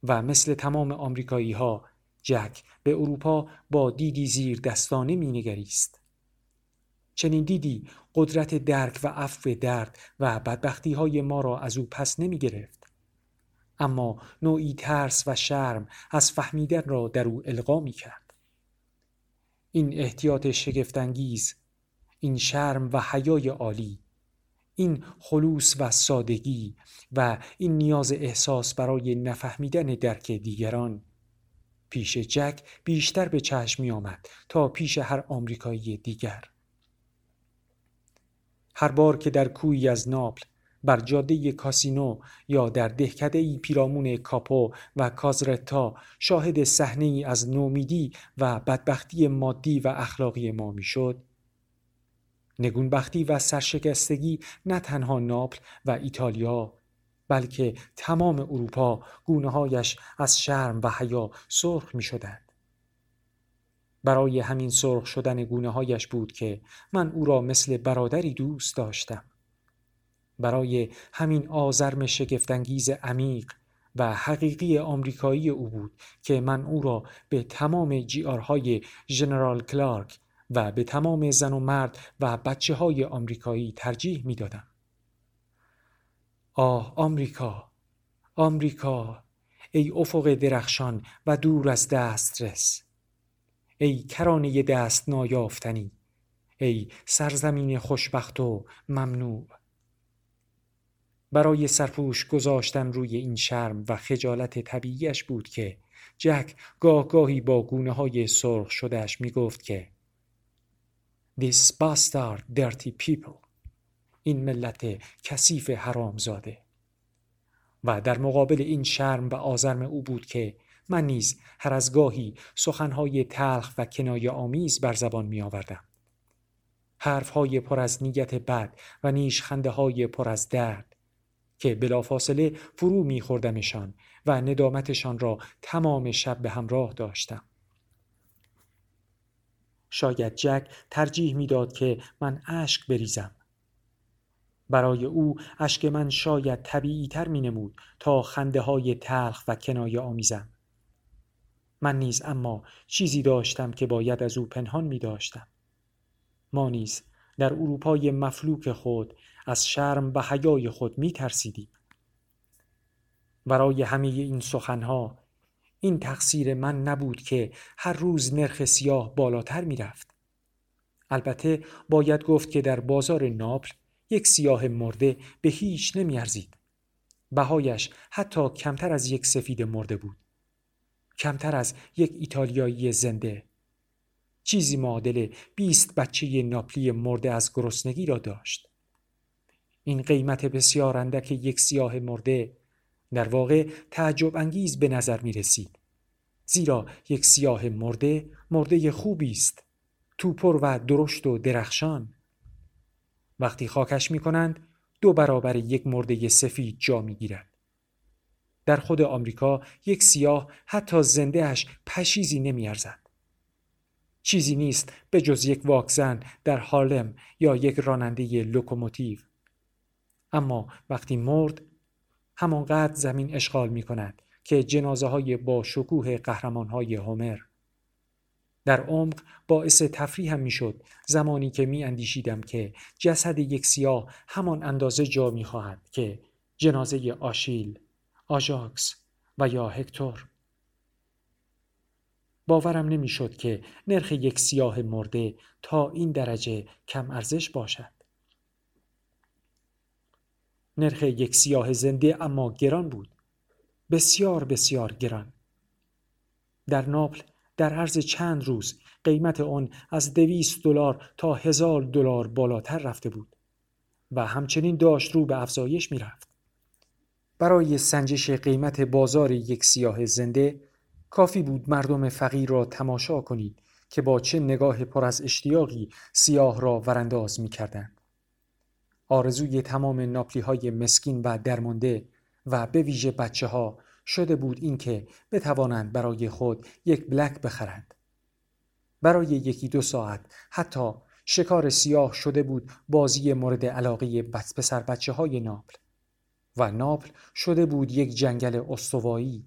و مثل تمام آمریکایی ها جک به اروپا با دیدی زیر دستانه می نگریست. چنین دیدی قدرت درک و عفو درد و بدبختی های ما را از او پس نمی گرفت. اما نوعی ترس و شرم از فهمیدن را در او القا می کرد. این احتیاط شگفتانگیز این شرم و حیای عالی این خلوص و سادگی و این نیاز احساس برای نفهمیدن درک دیگران پیش جک بیشتر به چشم می آمد تا پیش هر آمریکایی دیگر هر بار که در کوی از ناپل بر جاده کاسینو یا در دهکده پیرامون کاپو و کازرتا شاهد صحنه ای از نومیدی و بدبختی مادی و اخلاقی ما می‌شد نگونبختی و سرشکستگی نه تنها ناپل و ایتالیا بلکه تمام اروپا گونههایش از شرم و حیا سرخ می شدند. برای همین سرخ شدن گونه هایش بود که من او را مثل برادری دوست داشتم. برای همین آزرم شگفتانگیز عمیق و حقیقی آمریکایی او بود که من او را به تمام جیارهای ژنرال کلارک و به تمام زن و مرد و بچه های آمریکایی ترجیح می دادم. آه آمریکا آمریکا ای افق درخشان و دور از دسترس ای کرانه دست نایافتنی ای سرزمین خوشبخت و ممنوع برای سرپوش گذاشتن روی این شرم و خجالت طبیعیش بود که جک گاه گاهی با گونه های سرخ شدهش می گفت که This bastard dirty people این ملت کثیف حرامزاده و در مقابل این شرم و آزرم او بود که من نیز هر از گاهی سخنهای تلخ و کنایه آمیز بر زبان می آوردم. حرفهای پر از نیت بد و نیشخنده های پر از درد که بلافاصله فرو می خوردمشان و ندامتشان را تمام شب به همراه داشتم. شاید جک ترجیح می‌داد که من اشک بریزم. برای او اشک من شاید طبیعی تر می نمود تا خنده های تلخ و کنایه آمیزم. من نیز اما چیزی داشتم که باید از او پنهان می داشتم ما نیز در اروپای مفلوک خود از شرم و حیای خود می ترسیدیم برای همه این سخنها این تقصیر من نبود که هر روز نرخ سیاه بالاتر می رفت. البته باید گفت که در بازار ناپل یک سیاه مرده به هیچ نمی ارزید. بهایش حتی کمتر از یک سفید مرده بود. کمتر از یک ایتالیایی زنده. چیزی معادل 20 بچه ناپلی مرده از گرسنگی را داشت. این قیمت بسیار اندک یک سیاه مرده در واقع تعجب انگیز به نظر می رسید. زیرا یک سیاه مرده مرده خوبی است توپر و درشت و درخشان وقتی خاکش می کنند دو برابر یک مرده سفید جا می گیرد. در خود آمریکا یک سیاه حتی زندهش پشیزی نمی ارزد. چیزی نیست به جز یک واکس‌زن در هارلم یا یک راننده لوکوموتیو. اما وقتی مرد همانقدر زمین اشغال می کند که جنازه های با شکوه قهرمان های هومر در عمق باعث هم می‌شد زمانی که می اندیشیدم که جسد یک سیاه همان اندازه جا می خواهد که جنازه آشیل، آژاکس و یا هکتور. باورم نمی‌شد که نرخ یک سیاه مرده تا این درجه کم ارزش باشد. نرخ یک سیاه زنده اما گران بود. بسیار بسیار گران. در ناپل در عرض چند روز قیمت آن از دویست دلار تا هزار دلار بالاتر رفته بود. و همچنین داشت رو به افزایش می‌رفت. برای سنجش قیمت بازار یک سیاه زنده کافی بود مردم فقیر را تماشا کنید که با چه نگاه پر از اشتیاقی سیاه را ورانداز می کردند. آرزوی تمام ناپلی های مسکین و درمانده و به ویژه بچه ها شده بود اینکه بتوانند برای خود یک بلک بخرند. برای یکی دو ساعت حتی شکار سیاه شده بود بازی مورد علاقه پسر بچه های ناپل و ناپل شده بود یک جنگل استوایی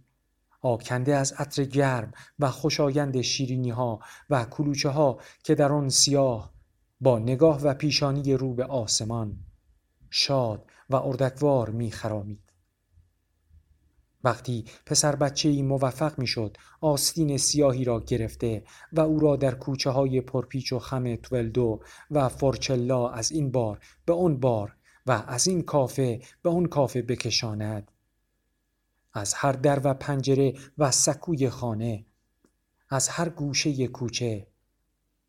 آکنده از عطر گرم و خوشایند شیرینی ها و کلوچه ها که در آن سیاه با نگاه و پیشانی رو به آسمان شاد و اردکوار می خرامید. وقتی پسر بچه ای موفق می شد آستین سیاهی را گرفته و او را در کوچه های پرپیچ و خم تولدو و فورچلا از این بار به اون بار و از این کافه به اون کافه بکشاند از هر در و پنجره و سکوی خانه از هر گوشه کوچه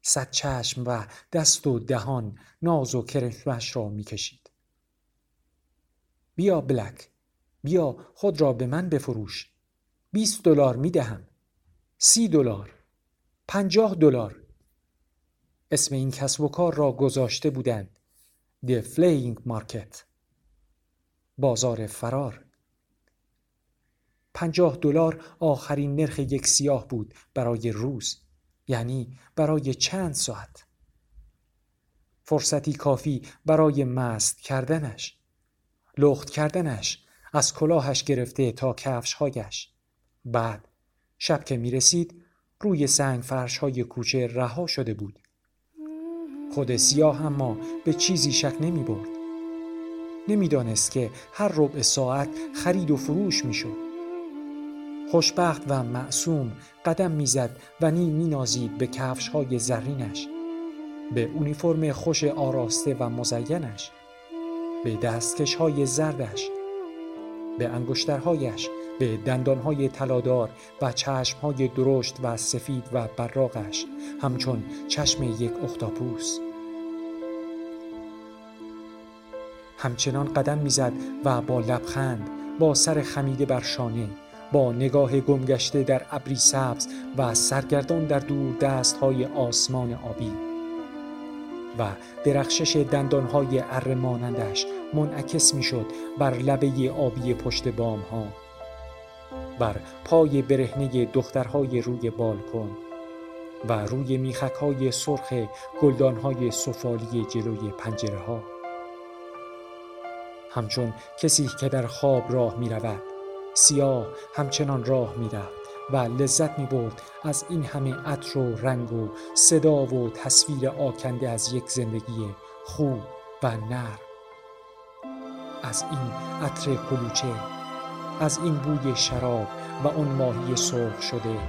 صد چشم و دست و دهان ناز و کرشمش را می‌کشید بیا بلک بیا خود را به من بفروش. بیست دلار می دهم سی دلار. پنجاه دلار. اسم این کسب و کار را گذاشته بودند. The Flaying Market. بازار فرار. پنجاه دلار آخرین نرخ یک سیاه بود برای روز یعنی برای چند ساعت. فرصتی کافی برای مست کردنش. لخت کردنش از کلاهش گرفته تا کفشهایش. بعد شب که می رسید روی سنگ فرش های کوچه رها شده بود. خود سیاه اما به چیزی شک نمی برد نمی‌دانست که هر ربع ساعت خرید و فروش می شد خوشبخت و معصوم قدم می‌زد و نیم مینازید به کفش های زرینش به اونیفرم خوش آراسته و مزینش. به دستکش های زردش به انگشترهایش به دندانهای تلادار و چشمهای درشت و سفید و براغش همچون چشم یک اختاپوس. همچنان قدم می‌زد و با لبخند با سر خمیده بر شانه با نگاه گمگشته در ابری سبز و سرگردان در دور دست های آسمان آبی و درخشش دندانهای اره مانندش منعکس می‌شد بر لبه آبی پشت بام ها بر پای برهنه دخترهای روی بالکن و روی میخک های سرخ گلدان های سفالی جلوی پنجره ها همچون کسی که در خواب راه می رود سیاه همچنان راه می رفت و لذت می برد از این همه عطر و رنگ و صدا و تصویر آکنده از یک زندگی خوب و نر. از این عطر کلوچه از این بوی شراب و اون ماهی سرخ شده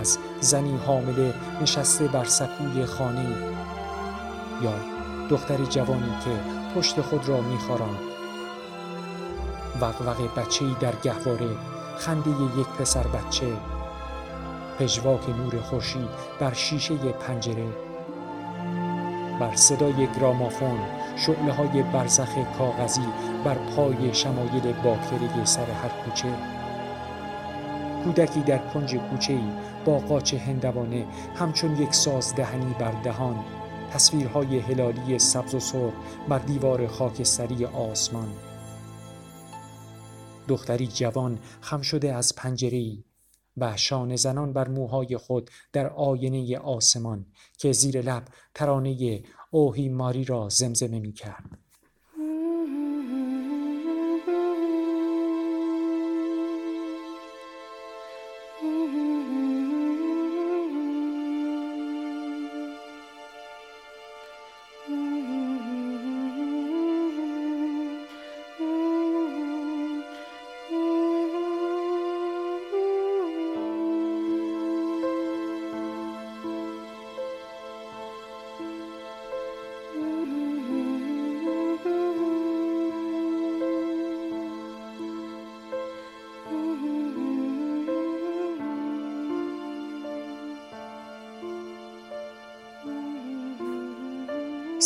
از زنی حامله نشسته بر سکوی خانه یا دختر جوانی که پشت خود را میخوراند وقوق بچه‌ای در گهواره خنده یک پسر بچه پژواک نور خورشید بر شیشه پنجره بر صدای گرامافون شعله های برزخ کاغذی بر پای شمایل باکره سر هر کوچه. کودکی در کنج کوچه ای با قاچ هندوانه همچون یک ساز دهنی بر دهان تصویرهای هلالی سبز و سرخ بر دیوار خاکستری آسمان. دختری جوان خم شده از پنجره و شانه زنان بر موهای خود در آینه آسمان که زیر لب ترانه اوهی ماری را زمزمه می کرد.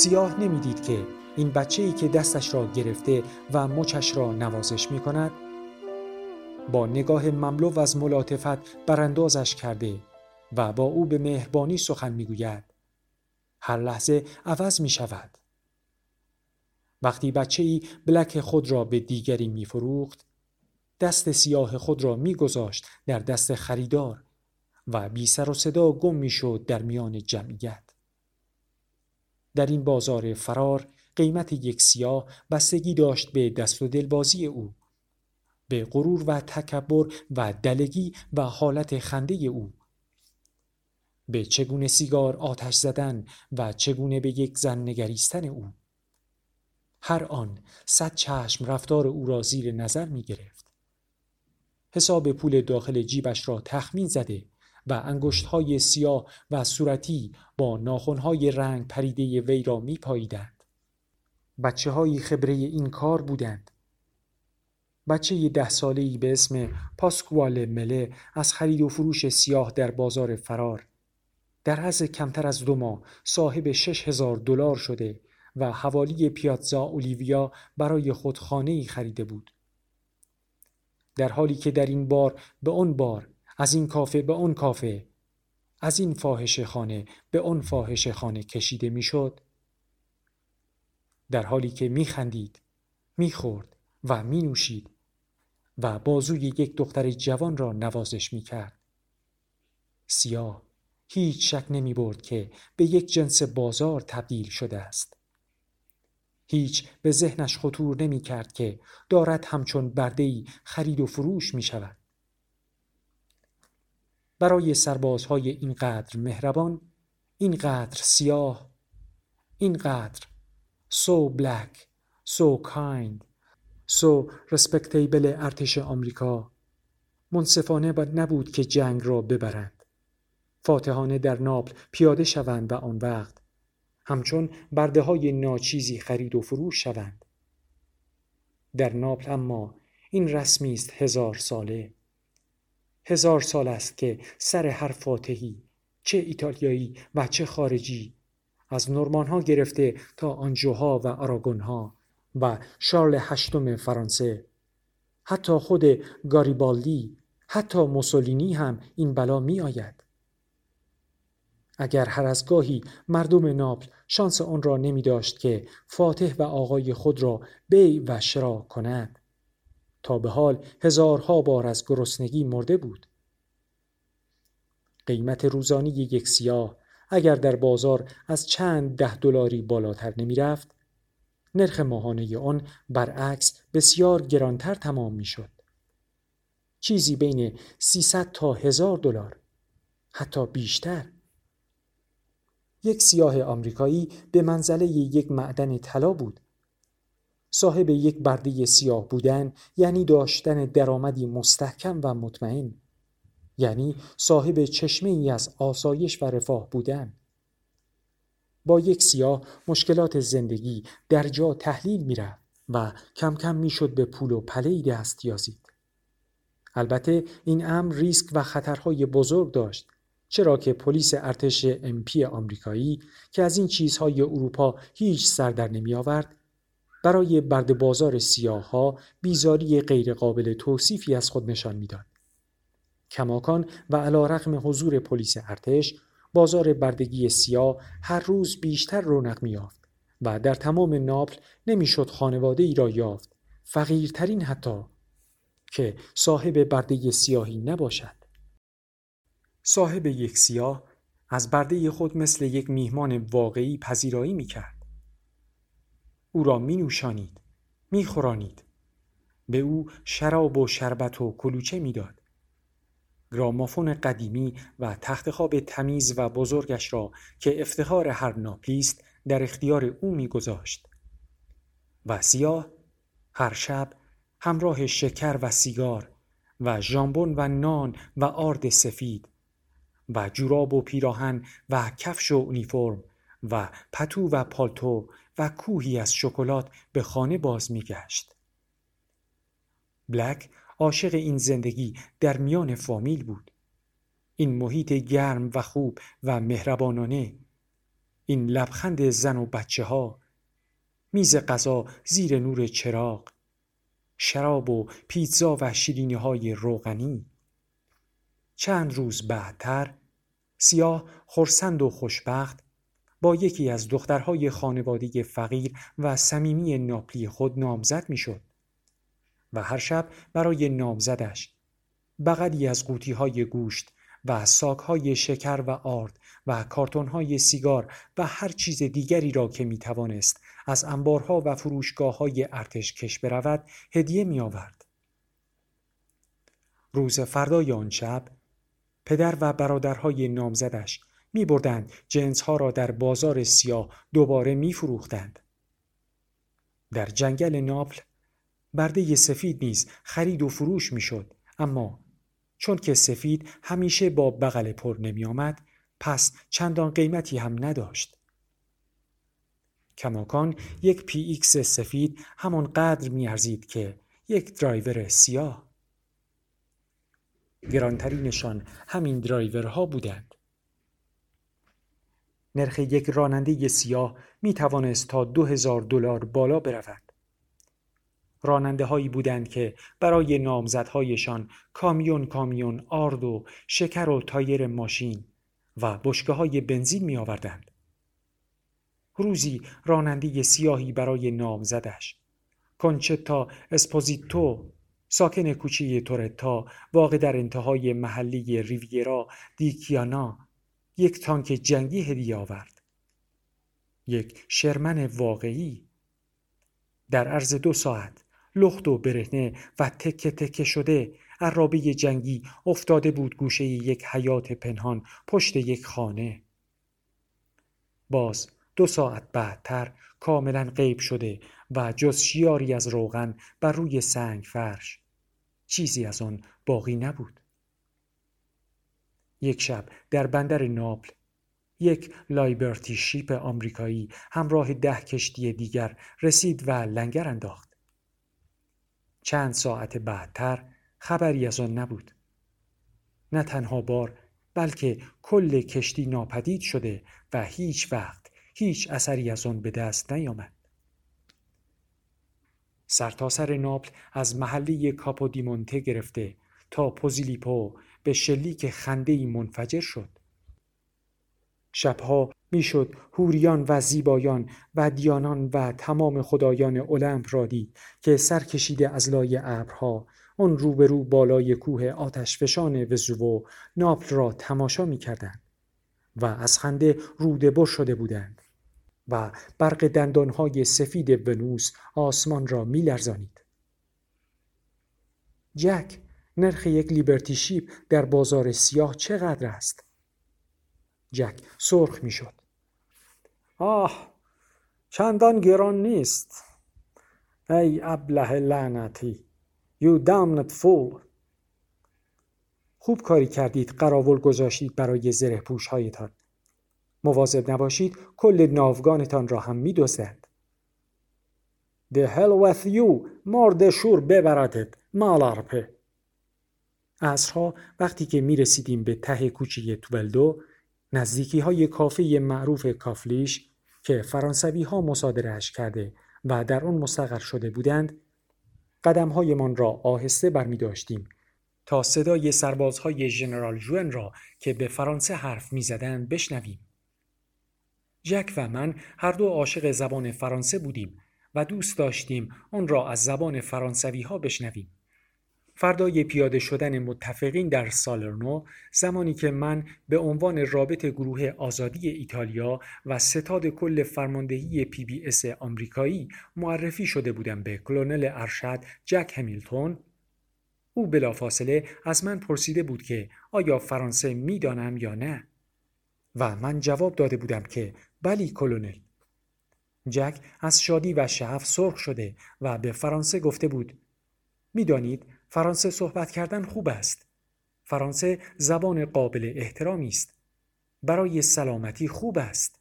سیاه نمی‌دید که این بچه ای که دستش را گرفته و مچش را نوازش می کند با نگاه مملو از ملاطفت براندازش کرده و با او به مهربانی سخن می‌گوید. هر لحظه عوض می شود وقتی بچه ای بلک خود را به دیگری می فروخت دست سیاه خود را می گذاشت در دست خریدار و بی سر و صدا گم می شد در میان جمعیت. در این بازار فرار قیمت یک سیاه بستگی داشت به دست و دلبازی او به غرور و تکبر و دلگی و حالت خنده او به چگونه سیگار آتش زدن و چگونه به یک زن نگریستن او هر آن صد چشم رفتار او را زیر نظر می گرفت. حساب پول داخل جیبش را تخمین زده و انگشتهای سیاه و صورتی با ناخونهای رنگ پریده وی را می پاییدند. بچه های خبره این کار بودند. بچه ده ساله ای به اسم پاسکوال مله از خرید و فروش سیاه در بازار فرار در عرض کمتر از دو ماه صاحب شش هزار دلار شده و حوالی پیاتزا اولیویا برای خود خانه ای خریده بود. در حالی که در این بار به آن بار از این کافه به آن کافه از این فاحش خانه به آن فاحش خانه کشیده می‌شد در حالی که میخندید می‌خورد و مینوشید و بازوی یک دختر جوان را نوازش می‌کرد سیاه هیچ شک نمی برد که به یک جنس بازار تبدیل شده است. هیچ به ذهنش خطور نمی کرد که دارد همچون بردهی خرید و فروش می شود. برای سربازهای اینقدر مهربان، اینقدر سیاه، اینقدر so black, so kind, so respectable ارتش آمریکا منصفانه نبود که جنگ را ببرند. فاتحانه در ناپل پیاده شوند و آن وقت همچون برده های ناچیزی خرید و فروش شوند در ناپل اما این رسمی است هزار ساله هزار سال است که سر هر فاتحی چه ایتالیایی و چه خارجی از نورمان ها گرفته تا آنجوها و آراگون ها و شارل هشتم فرانسه. حتی خود گاریبالدی حتی موسولینی هم این بلا می آید اگر هر از گاهی مردم ناپل شانس آن را نمی داشت که فاتح و آقای خود را بی و شرا کند تا به حال هزارها بار از گرسنگی مرده بود قیمت روزانی یک سیاه اگر در بازار از چند ده دلاری بالاتر نمی رفت نرخ ماهانه آن برعکس بسیار گرانتر تمام می شد. چیزی بین 300 تا هزار دلار حتی بیشتر یک سیاه آمریکایی به منزله یک معدن طلا بود. صاحب یک برده سیاه بودن یعنی داشتن درآمدی مستحکم و مطمئن. یعنی صاحب چشمه ای از آسایش و رفاه بودن. با یک سیاه مشکلات زندگی در جا تحلیل میره و کم کم می‌شد به پول و پله دست یازید. البته این امر ریسک و خطرهای بزرگ داشت چرا که پلیس ارتش امپی آمریکایی که از این چیزهای اروپا هیچ سر در نمی آورد برای برد بازار سیاه ها بیزاری غیرقابل توصیفی از خود نشان می‌داد. کماکان و علا رقم حضور پلیس ارتش بازار بردگی سیاه هر روز بیشتر رونق میافت و در تمام ناپل نمی‌شد خانواده ای را یافت فقیرترین حتی که صاحب برده سیاهی نباشد صاحب یک سیاه از برده خود مثل یک میهمان واقعی پذیرایی می کرد. او را می نوشانید، می خورانید. به او شراب و شربت و کلوچه می‌داد. گرامافون قدیمی و تخت خواب تمیز و بزرگش را که افتخار هر ناپیست در اختیار او میگذاشت و سیاه هر شب همراه شکر و سیگار و ژامبون و نان و آرد سفید و جوراب و پیراهن و کفش و اونیفرم و پتو و پالتو و کوهی از شکلات به خانه باز میگشت. بلک عاشق این زندگی در میان فامیل بود. این محیط گرم و خوب و مهربانانه این لبخند زن و بچه ها میز غذا زیر نور چراغ شراب و پیتزا و شیرینی های روغنی چند روز بعدتر سیاه خورسند و خوشبخت با یکی از دخترهای خانواده فقیر و صمیمی ناپلی خود نامزد می‌شد و هر شب برای نامزدش بغلی از قوطی های گوشت و ساک های شکر و آرد و کارتون های سیگار و هر چیز دیگری را که می توانست از انبارها و فروشگاه های ارتش کش برود هدیه می آورد. روز فردای آن شب پدر و برادرهای نامزدش می بردند جنس ها را در بازار سیاه دوباره می فروختند. در جنگل ناپل برده سفید نیز خرید و فروش می شد اما چون که سفید همیشه با بغل پر نمی آمد پس چندان قیمتی هم نداشت. کماکان یک PX سفید همان قدر می ارزید که یک درایور سیاه. گرانترینشان همین درایورها بودند. نرخ یک راننده سیاه می توانست تا دو هزار دلار بالا برود. راننده هایی بودند که برای نامزدهایشان کامیون کامیون آرد و شکر و تایر ماشین و بشکه های بنزین می آوردند. روزی راننده سیاهی برای نامزدش کنچتا اسپوزیتو ساکن کوچه تورتا واقع در انتهای محلی ریویرا دیکیانا یک تانک جنگی هدیه آورد. یک شرمن واقعی در عرض دو ساعت لخت و برهنه و تکه تکه شده عرابه جنگی افتاده بود گوشه یک حیات پنهان پشت یک خانه. باز دو ساعت بعدتر کاملا غیب شده و جز شیاری از روغن بر روی سنگ فرش چیزی از آن باقی نبود. یک شب در بندر ناپل یک لایبرتی شیپ آمریکایی همراه ده کشتی دیگر رسید و لنگر انداخت. چند ساعت بعدتر خبری از آن نبود. نه تنها بار بلکه کل کشتی ناپدید شده و هیچ وقت هیچ اثری از آن به دست نیامد. سرتاسر سر ناپل از محله کاپودیمونته گرفته تا پوزیلیپو به شلیک خنده منفجر شد. شبها می‌شد هوریان و زیبایان و دیانان و تمام خدایان المپ را دید که سر کشیده از لای ابرها. آن روبرو بالای کوه آتشفشان وزوو ناپل را تماشا می‌کردند و از خنده روده بر شده بودند و برق دندانهای سفید ونوس آسمان را میلرزانید. جک نرخ یک لیبرتی شیپ در بازار سیاه چقدر است؟ جک سرخ می‌شد. آه چندان گران نیست. ای ابله لعنتی You damned fool. خوب کاری کردید قراول گذاشتید برای زره پوش هایتان مواظب نباشید کل ناوگانتان را هم می دوزند. The hell with you مرد شور ببردد مالارپه. اصرها وقتی که می رسیدیم به ته کوچه توبلدو نزدیکی های کافه معروف کافلیش که فرانسوی ها مصادرهش کرده و در آن مستقر شده بودند قدمهایمان را آهسته برمی داشتیم تا صدای سربازهای ژنرال جوئن را که به فرانسه حرف می‌زدند بشنویم. جک و من هر دو عاشق زبان فرانسه بودیم و دوست داشتیم آن را از زبان فرانسوی ها بشنویم. فردای پیاده شدن متفقین در سالرنو زمانی که من به عنوان رابط گروه آزادی ایتالیا و ستاد کل فرماندهی پی بی اس آمریکایی معرفی شده بودم به کلونل ارشد جک همیلتون. او بلافاصله از من پرسیده بود که آیا فرانسه می‌دانم یا نه؟ و من جواب داده بودم که بلی کلونل. جک از شادی و شعف سرخ شده و به فرانسه گفته بود می‌دانید فرانسه صحبت کردن خوب است. فرانسه زبان قابل احترامی است. برای سلامتی خوب است.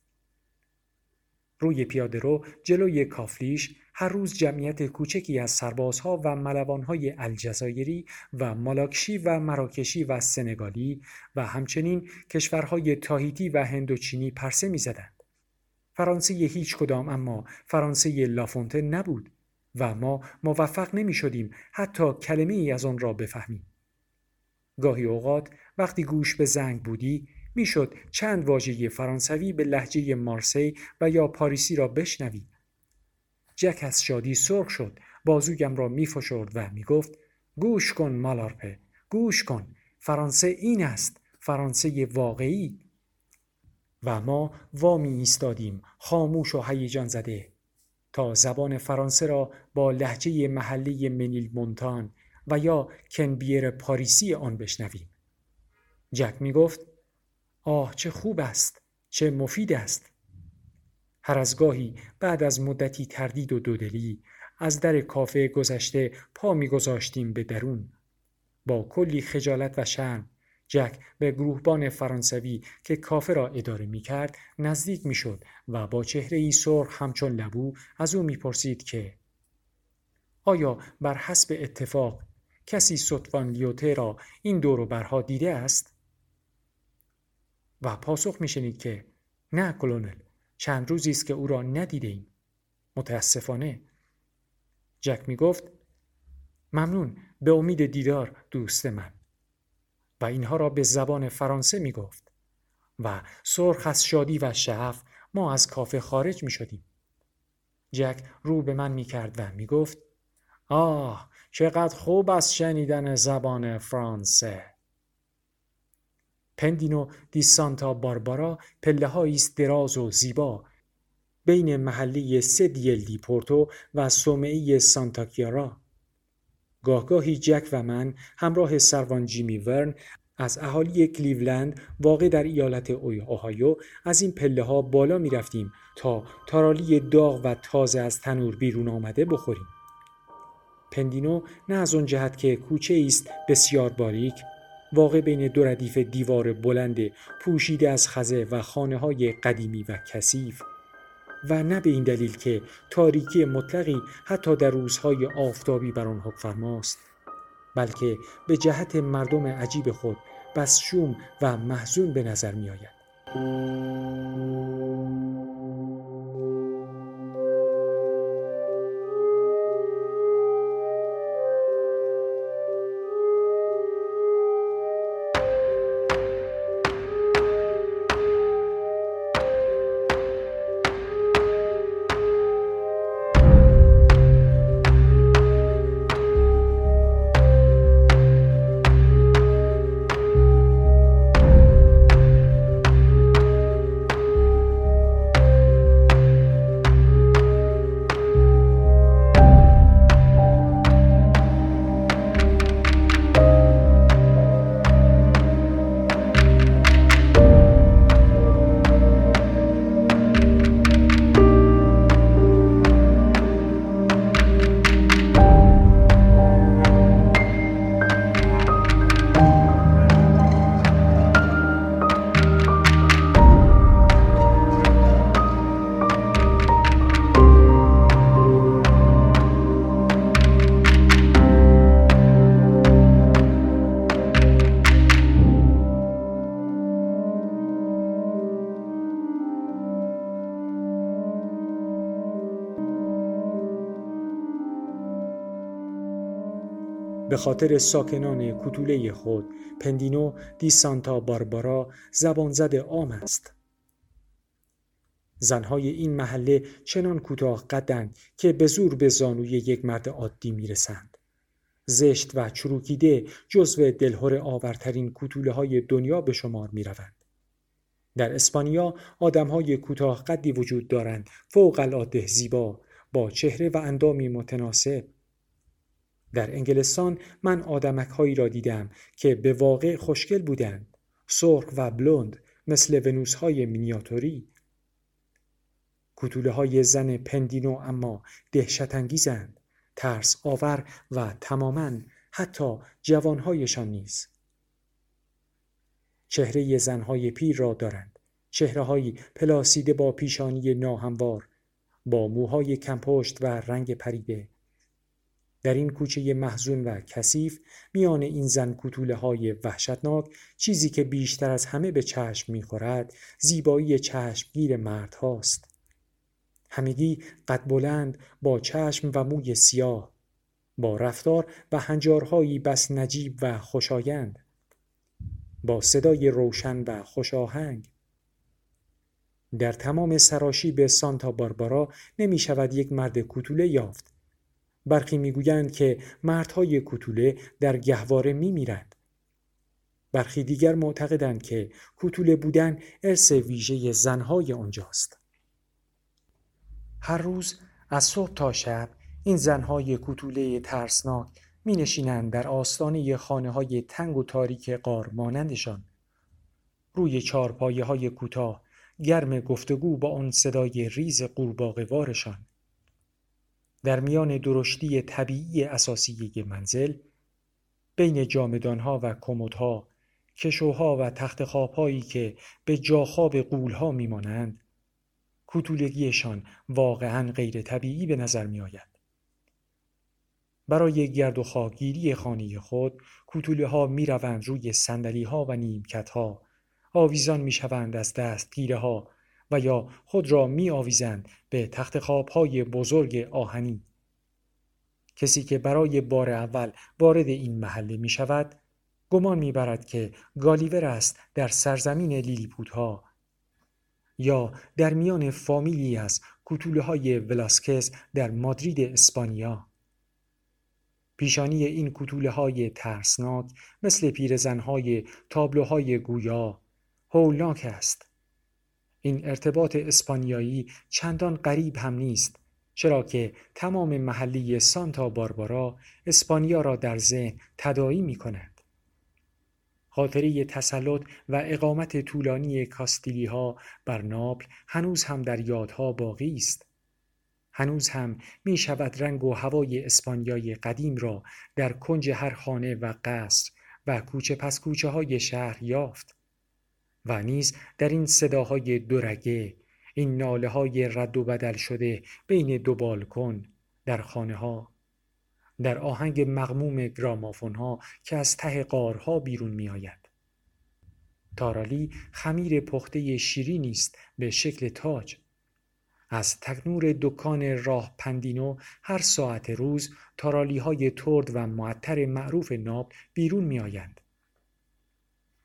روی پیاده رو جلوی کافلیش هر روز جمعیت کوچکی از سربازها و ملوانهای الجزایری و مالاکشی و مراکشی و سنگالی و همچنین کشورهای تاهیتی و هندوچینی پرسه می زدند. فرانسه هیچ کدام اما فرانسه لافونته نبود و ما موفق نمی شدیم حتی کلمه ای از آن را بفهمیم. گاهی اوقات وقتی گوش به زنگ بودی می‌شد چند واژه فرانسوی به لحجه مارسی و یا پاریسی را بشنوی. جک از شادی سرخ شد بازویم را میفشرد و می‌گفت گوش کن مالارپه گوش کن فرانسه این است فرانسه واقعی و ما وامی ایستادیم خاموش و هیجان زده تا زبان فرانسه را با لحجه محلی منیل مونتان و یا کنبیر پاریسی آن بشنویم. جک می گفت آه چه خوب است چه مفید است. هر از گاهی بعد از مدتی تردید و دودلی از در کافه گذشته پا میگذاشتیم به درون. با کلی خجالت و شرم جک به گروهبان فرانسوی که کافه را اداره می کرد نزدیک می شد و با چهره ای سرخ همچون لبو از او می پرسید که آیا بر حسب اتفاق کسی سطفان لیوته را این دور برها دیده است؟ و پاسخ می شنید که نه کلونل چند روزی است که او را ندیده ایم. متاسفانه جک می گفت ممنون به امید دیدار دوست من و اینها را به زبان فرانسه می گفت و سرخ از شادی و شعف ما از کافه خارج می شدیم. جک رو به من می کرد و می گفت آه چقدر خوب است شنیدن زبان فرانسه. پندینو دی سانتا باربارا پله است دراز و زیبا بین محله سدیل دی پورتو و سومعی سانتاکیارا گاهگاهی جک و من همراه سروان جیمی ورن از اهالی کلیولند واقع در ایالت اوهایو از این پله ها بالا می رفتیم تا تارالی داغ و تازه از تنور بیرون آمده بخوریم. پندینو نه از آن جهت که کوچه است بسیار باریک واقع بین دو ردیف دیوار بلند پوشیده از خزه و خانه های قدیمی و کثیف و نه به این دلیل که تاریکی مطلقی حتی در روزهای آفتابی بر آن فرماست بلکه به جهت مردم عجیب خود بس شوم و محزون به نظر می آید. خاطر ساکنان کتوله خود پندینو دی سانتا باربارا زبانزد عام است. زنهای این محله چنان کوتاه قدند که به زور به زانوی یک مرد عادی می‌رسند. زشت و چروکیده جزو دلهور آورترین کتوله های دنیا به شمار می روند. در اسپانیا آدم های کوتاه قدی وجود دارند فوق العاده زیبا با چهره و اندامی متناسب. در انگلستان من آدمک هایی را دیدم که به واقع خوشگل بودند سرخ و بلوند مثل ونوس های مینیاتوری. کتوله های زن پندینو اما دهشت انگیزند ترس آور و تماما حتی جوانهایشان نیز. چهره زنهای پیر را دارند چهره های پلاسیده با پیشانی ناهموار با موهای کمپشت و رنگ پریده. در این کوچه محزون و کثیف میان این زن کتوله های وحشتناک چیزی که بیشتر از همه به چشم می‌خورد زیبایی چشمگیر مرد هاست. همگی قد بلند با چشم و موی سیاه با رفتار و هنجارهایی بس نجیب و خوشایند با صدای روشن و خوش آهنگ در تمام سراشی به سانتا باربارا نمی شود یک مرد کوتوله یافت برخی می‌گویند که مردهای کوتوله در گهواره می میرند. برخی دیگر معتقدند که کوتوله بودن ارث ویژه زنهای آنجاست. هر روز از صبح تا شب این زنهای کوتوله ترسناک می نشینند در آستانه خانه های تنگ و تاریک قار مانندشان. روی چارپایه های کوتاه گرم گفتگو با آن صدای ریز قورباغه‌وارشان در میان درشتی طبیعی اساسی منزل بین جامدانها و کمدها کشوها و تخت خوابهایی که به جاخواب قولها میمانند کوتولگیشان واقعا غیر طبیعی به نظر می آید. برای گرد و خاکگیری خانه خود کوتوله ها می روند روی سندلی ها و نیمکت ها آویزان می شوند از دستگیره ها و یا خود را می آویزند به تخت های بزرگ آهنی. کسی که برای بار اول وارد این محله می شود گمان می برد که گالیور است در سرزمین لیلیپودها یا در میان فامیلی از کتوله های ولاسکز در مادرید اسپانیا. پیشانی این کتوله های ترسناک مثل پیرزنهای تابلوهای گویا هولناک است. این ارتباط اسپانیایی چندان غریب هم نیست چرا که تمام محلی سانتا باربارا اسپانیا را در ذهن تدایی می کند. خاطره تسلط و اقامت طولانی کاستیلی ها بر ناپل هنوز هم در یادها باقی است. هنوز هم می شود رنگ و هوای اسپانیای قدیم را در کنج هر خانه و قصر و کوچه پس کوچه های شهر یافت. و نیز در این صداهای دورگه این ناله های رد و بدل شده بین دو بالکن در خانه ها در آهنگ مغموم گرامافون ها که از ته قارها بیرون می آید. تارالی خمیر پخته شیری نیست به شکل تاج از تکنور دکان راه پندینو هر ساعت روز تارالی های ترد و معطر معروف ناب بیرون می آیند.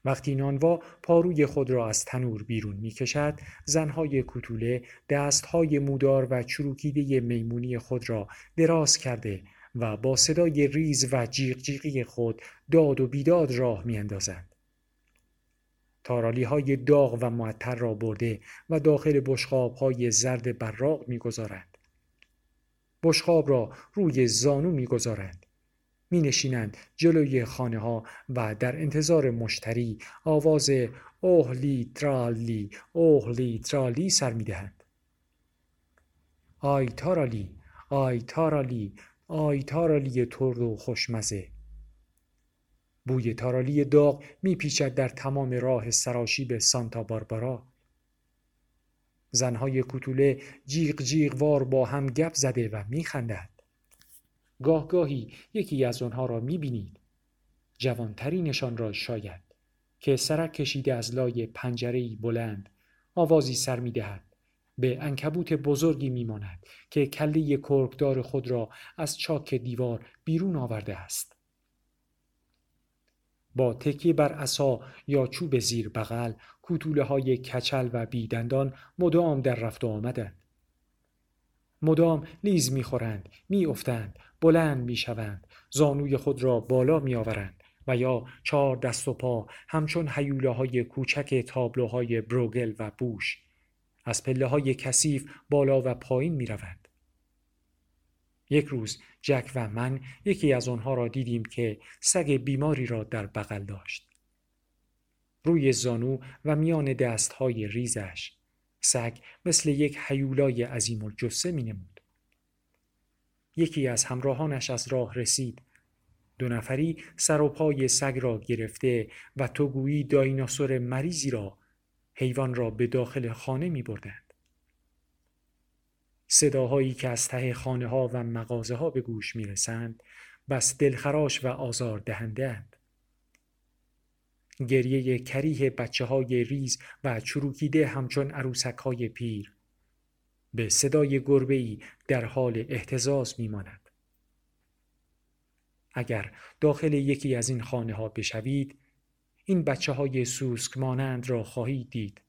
وقتی نانوا پاروی خود را از تنور بیرون می کشد زنهای کوتوله دستهای مودار و چروکیده میمونی خود را دراز کرده و با صدای ریز و جیغ جیغی خود داد و بیداد راه می اندازند. تارالی های داغ و معطر را برده و داخل بشخاب های زرد براق می گذارند. بشخاب را روی زانو می گذارند. می نشینند جلوی خانه ها و در انتظار مشتری آواز اوهلی ترالی اوهلی ترالی سر می دهند. آی تارالی آی تارالی آی تارالی ترد و خوشمزه. بوی تارالی داغ میپیچد در تمام راه سراشیب سانتا باربارا. زنهای کوتوله جیغ جیغ وار با هم گپ زده و میخندند. گاهگاهی یکی از آنها را می‌بینید. جوانترینشان را شاید که سرک کشیده از لای پنجره بلند آوازی سر می‌دهد. به انکبوت بزرگی میماند که کله کرکدار خود را از چاک دیوار بیرون آورده است. با تکیه بر عصا یا چوب زیر بغل کوتوله های کچل و بیدندان مدام در رفت و آمدند. مدام لیز می‌خورند میافتند بلند می‌شوند زانوی خود را بالا میآورند و یا چهار دست و پا همچون حیوله های کوچک تابلوهای بروگل و بوش از پله های کثیف بالا و پایین می روند. یک روز جک و من یکی از آنها را دیدیم که سگ بیماری را در بغل داشت. روی زانو و میان دستهای ریزش سگ مثل یک حیولای عظیم الجثه می نمود. یکی از همراهانش از راه رسید دو نفری سر و پای سگ را گرفته و تو گویی دایناسور مریضی را حیوان را به داخل خانه می بردند. صداهایی که از ته خانه ها و مغازه ها به گوش می رسند بس دلخراش و آزار دهندند. گریه کریه بچه های ریز و چروکیده همچون عروسک های پیر. به صدای گربه‌ای در حال احتزاز میماند. اگر داخل یکی از این خانه ها بشوید این بچه های سوسک مانند را خواهید دید.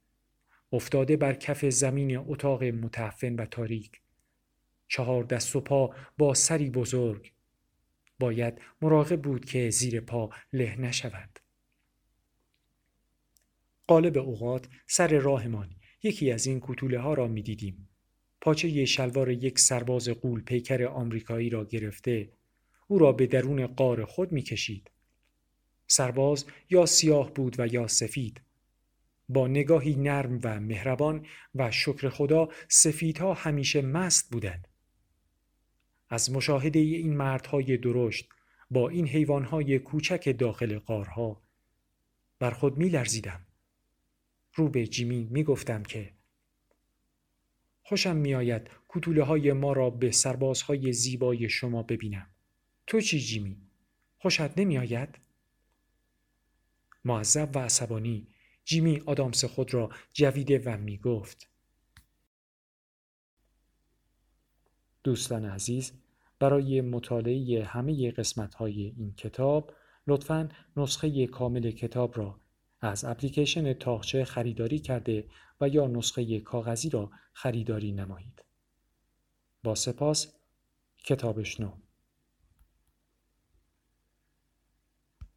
افتاده بر کف زمین اتاق متعفن و تاریک. چهار دست و پا با سری بزرگ. باید مراقب بود که زیر پا له نشود. قالب اوقات سر راهمان یکی از این کوتوله ها را می دیدیم. پاچه شلوار یک سرباز قول پیکر آمریکایی را گرفته او را به درون قار خود می کشید. سرباز یا سیاه بود و یا سفید. با نگاهی نرم و مهربان و شکر خدا سفیدها همیشه مست بودند. از مشاهده این مردهای درشت با این حیوانهای کوچک داخل قارها بر خود می لرزیدم. رو به جیمی می گفتم که خوشم می آید کتوله های ما را به سربازهای زیبای شما ببینم. تو چی جیمی؟ خوشت نمی آید؟ معذب و عصبانی جیمی آدامس خود را جویده و می گفت دوستان عزیز برای مطالعه همه قسمت های این کتاب لطفا نسخه کامل کتاب را از اپلیکیشن تاخچه خریداری کرده و یا نسخه کاغذی را خریداری نمایید. با سپاس کتابشنو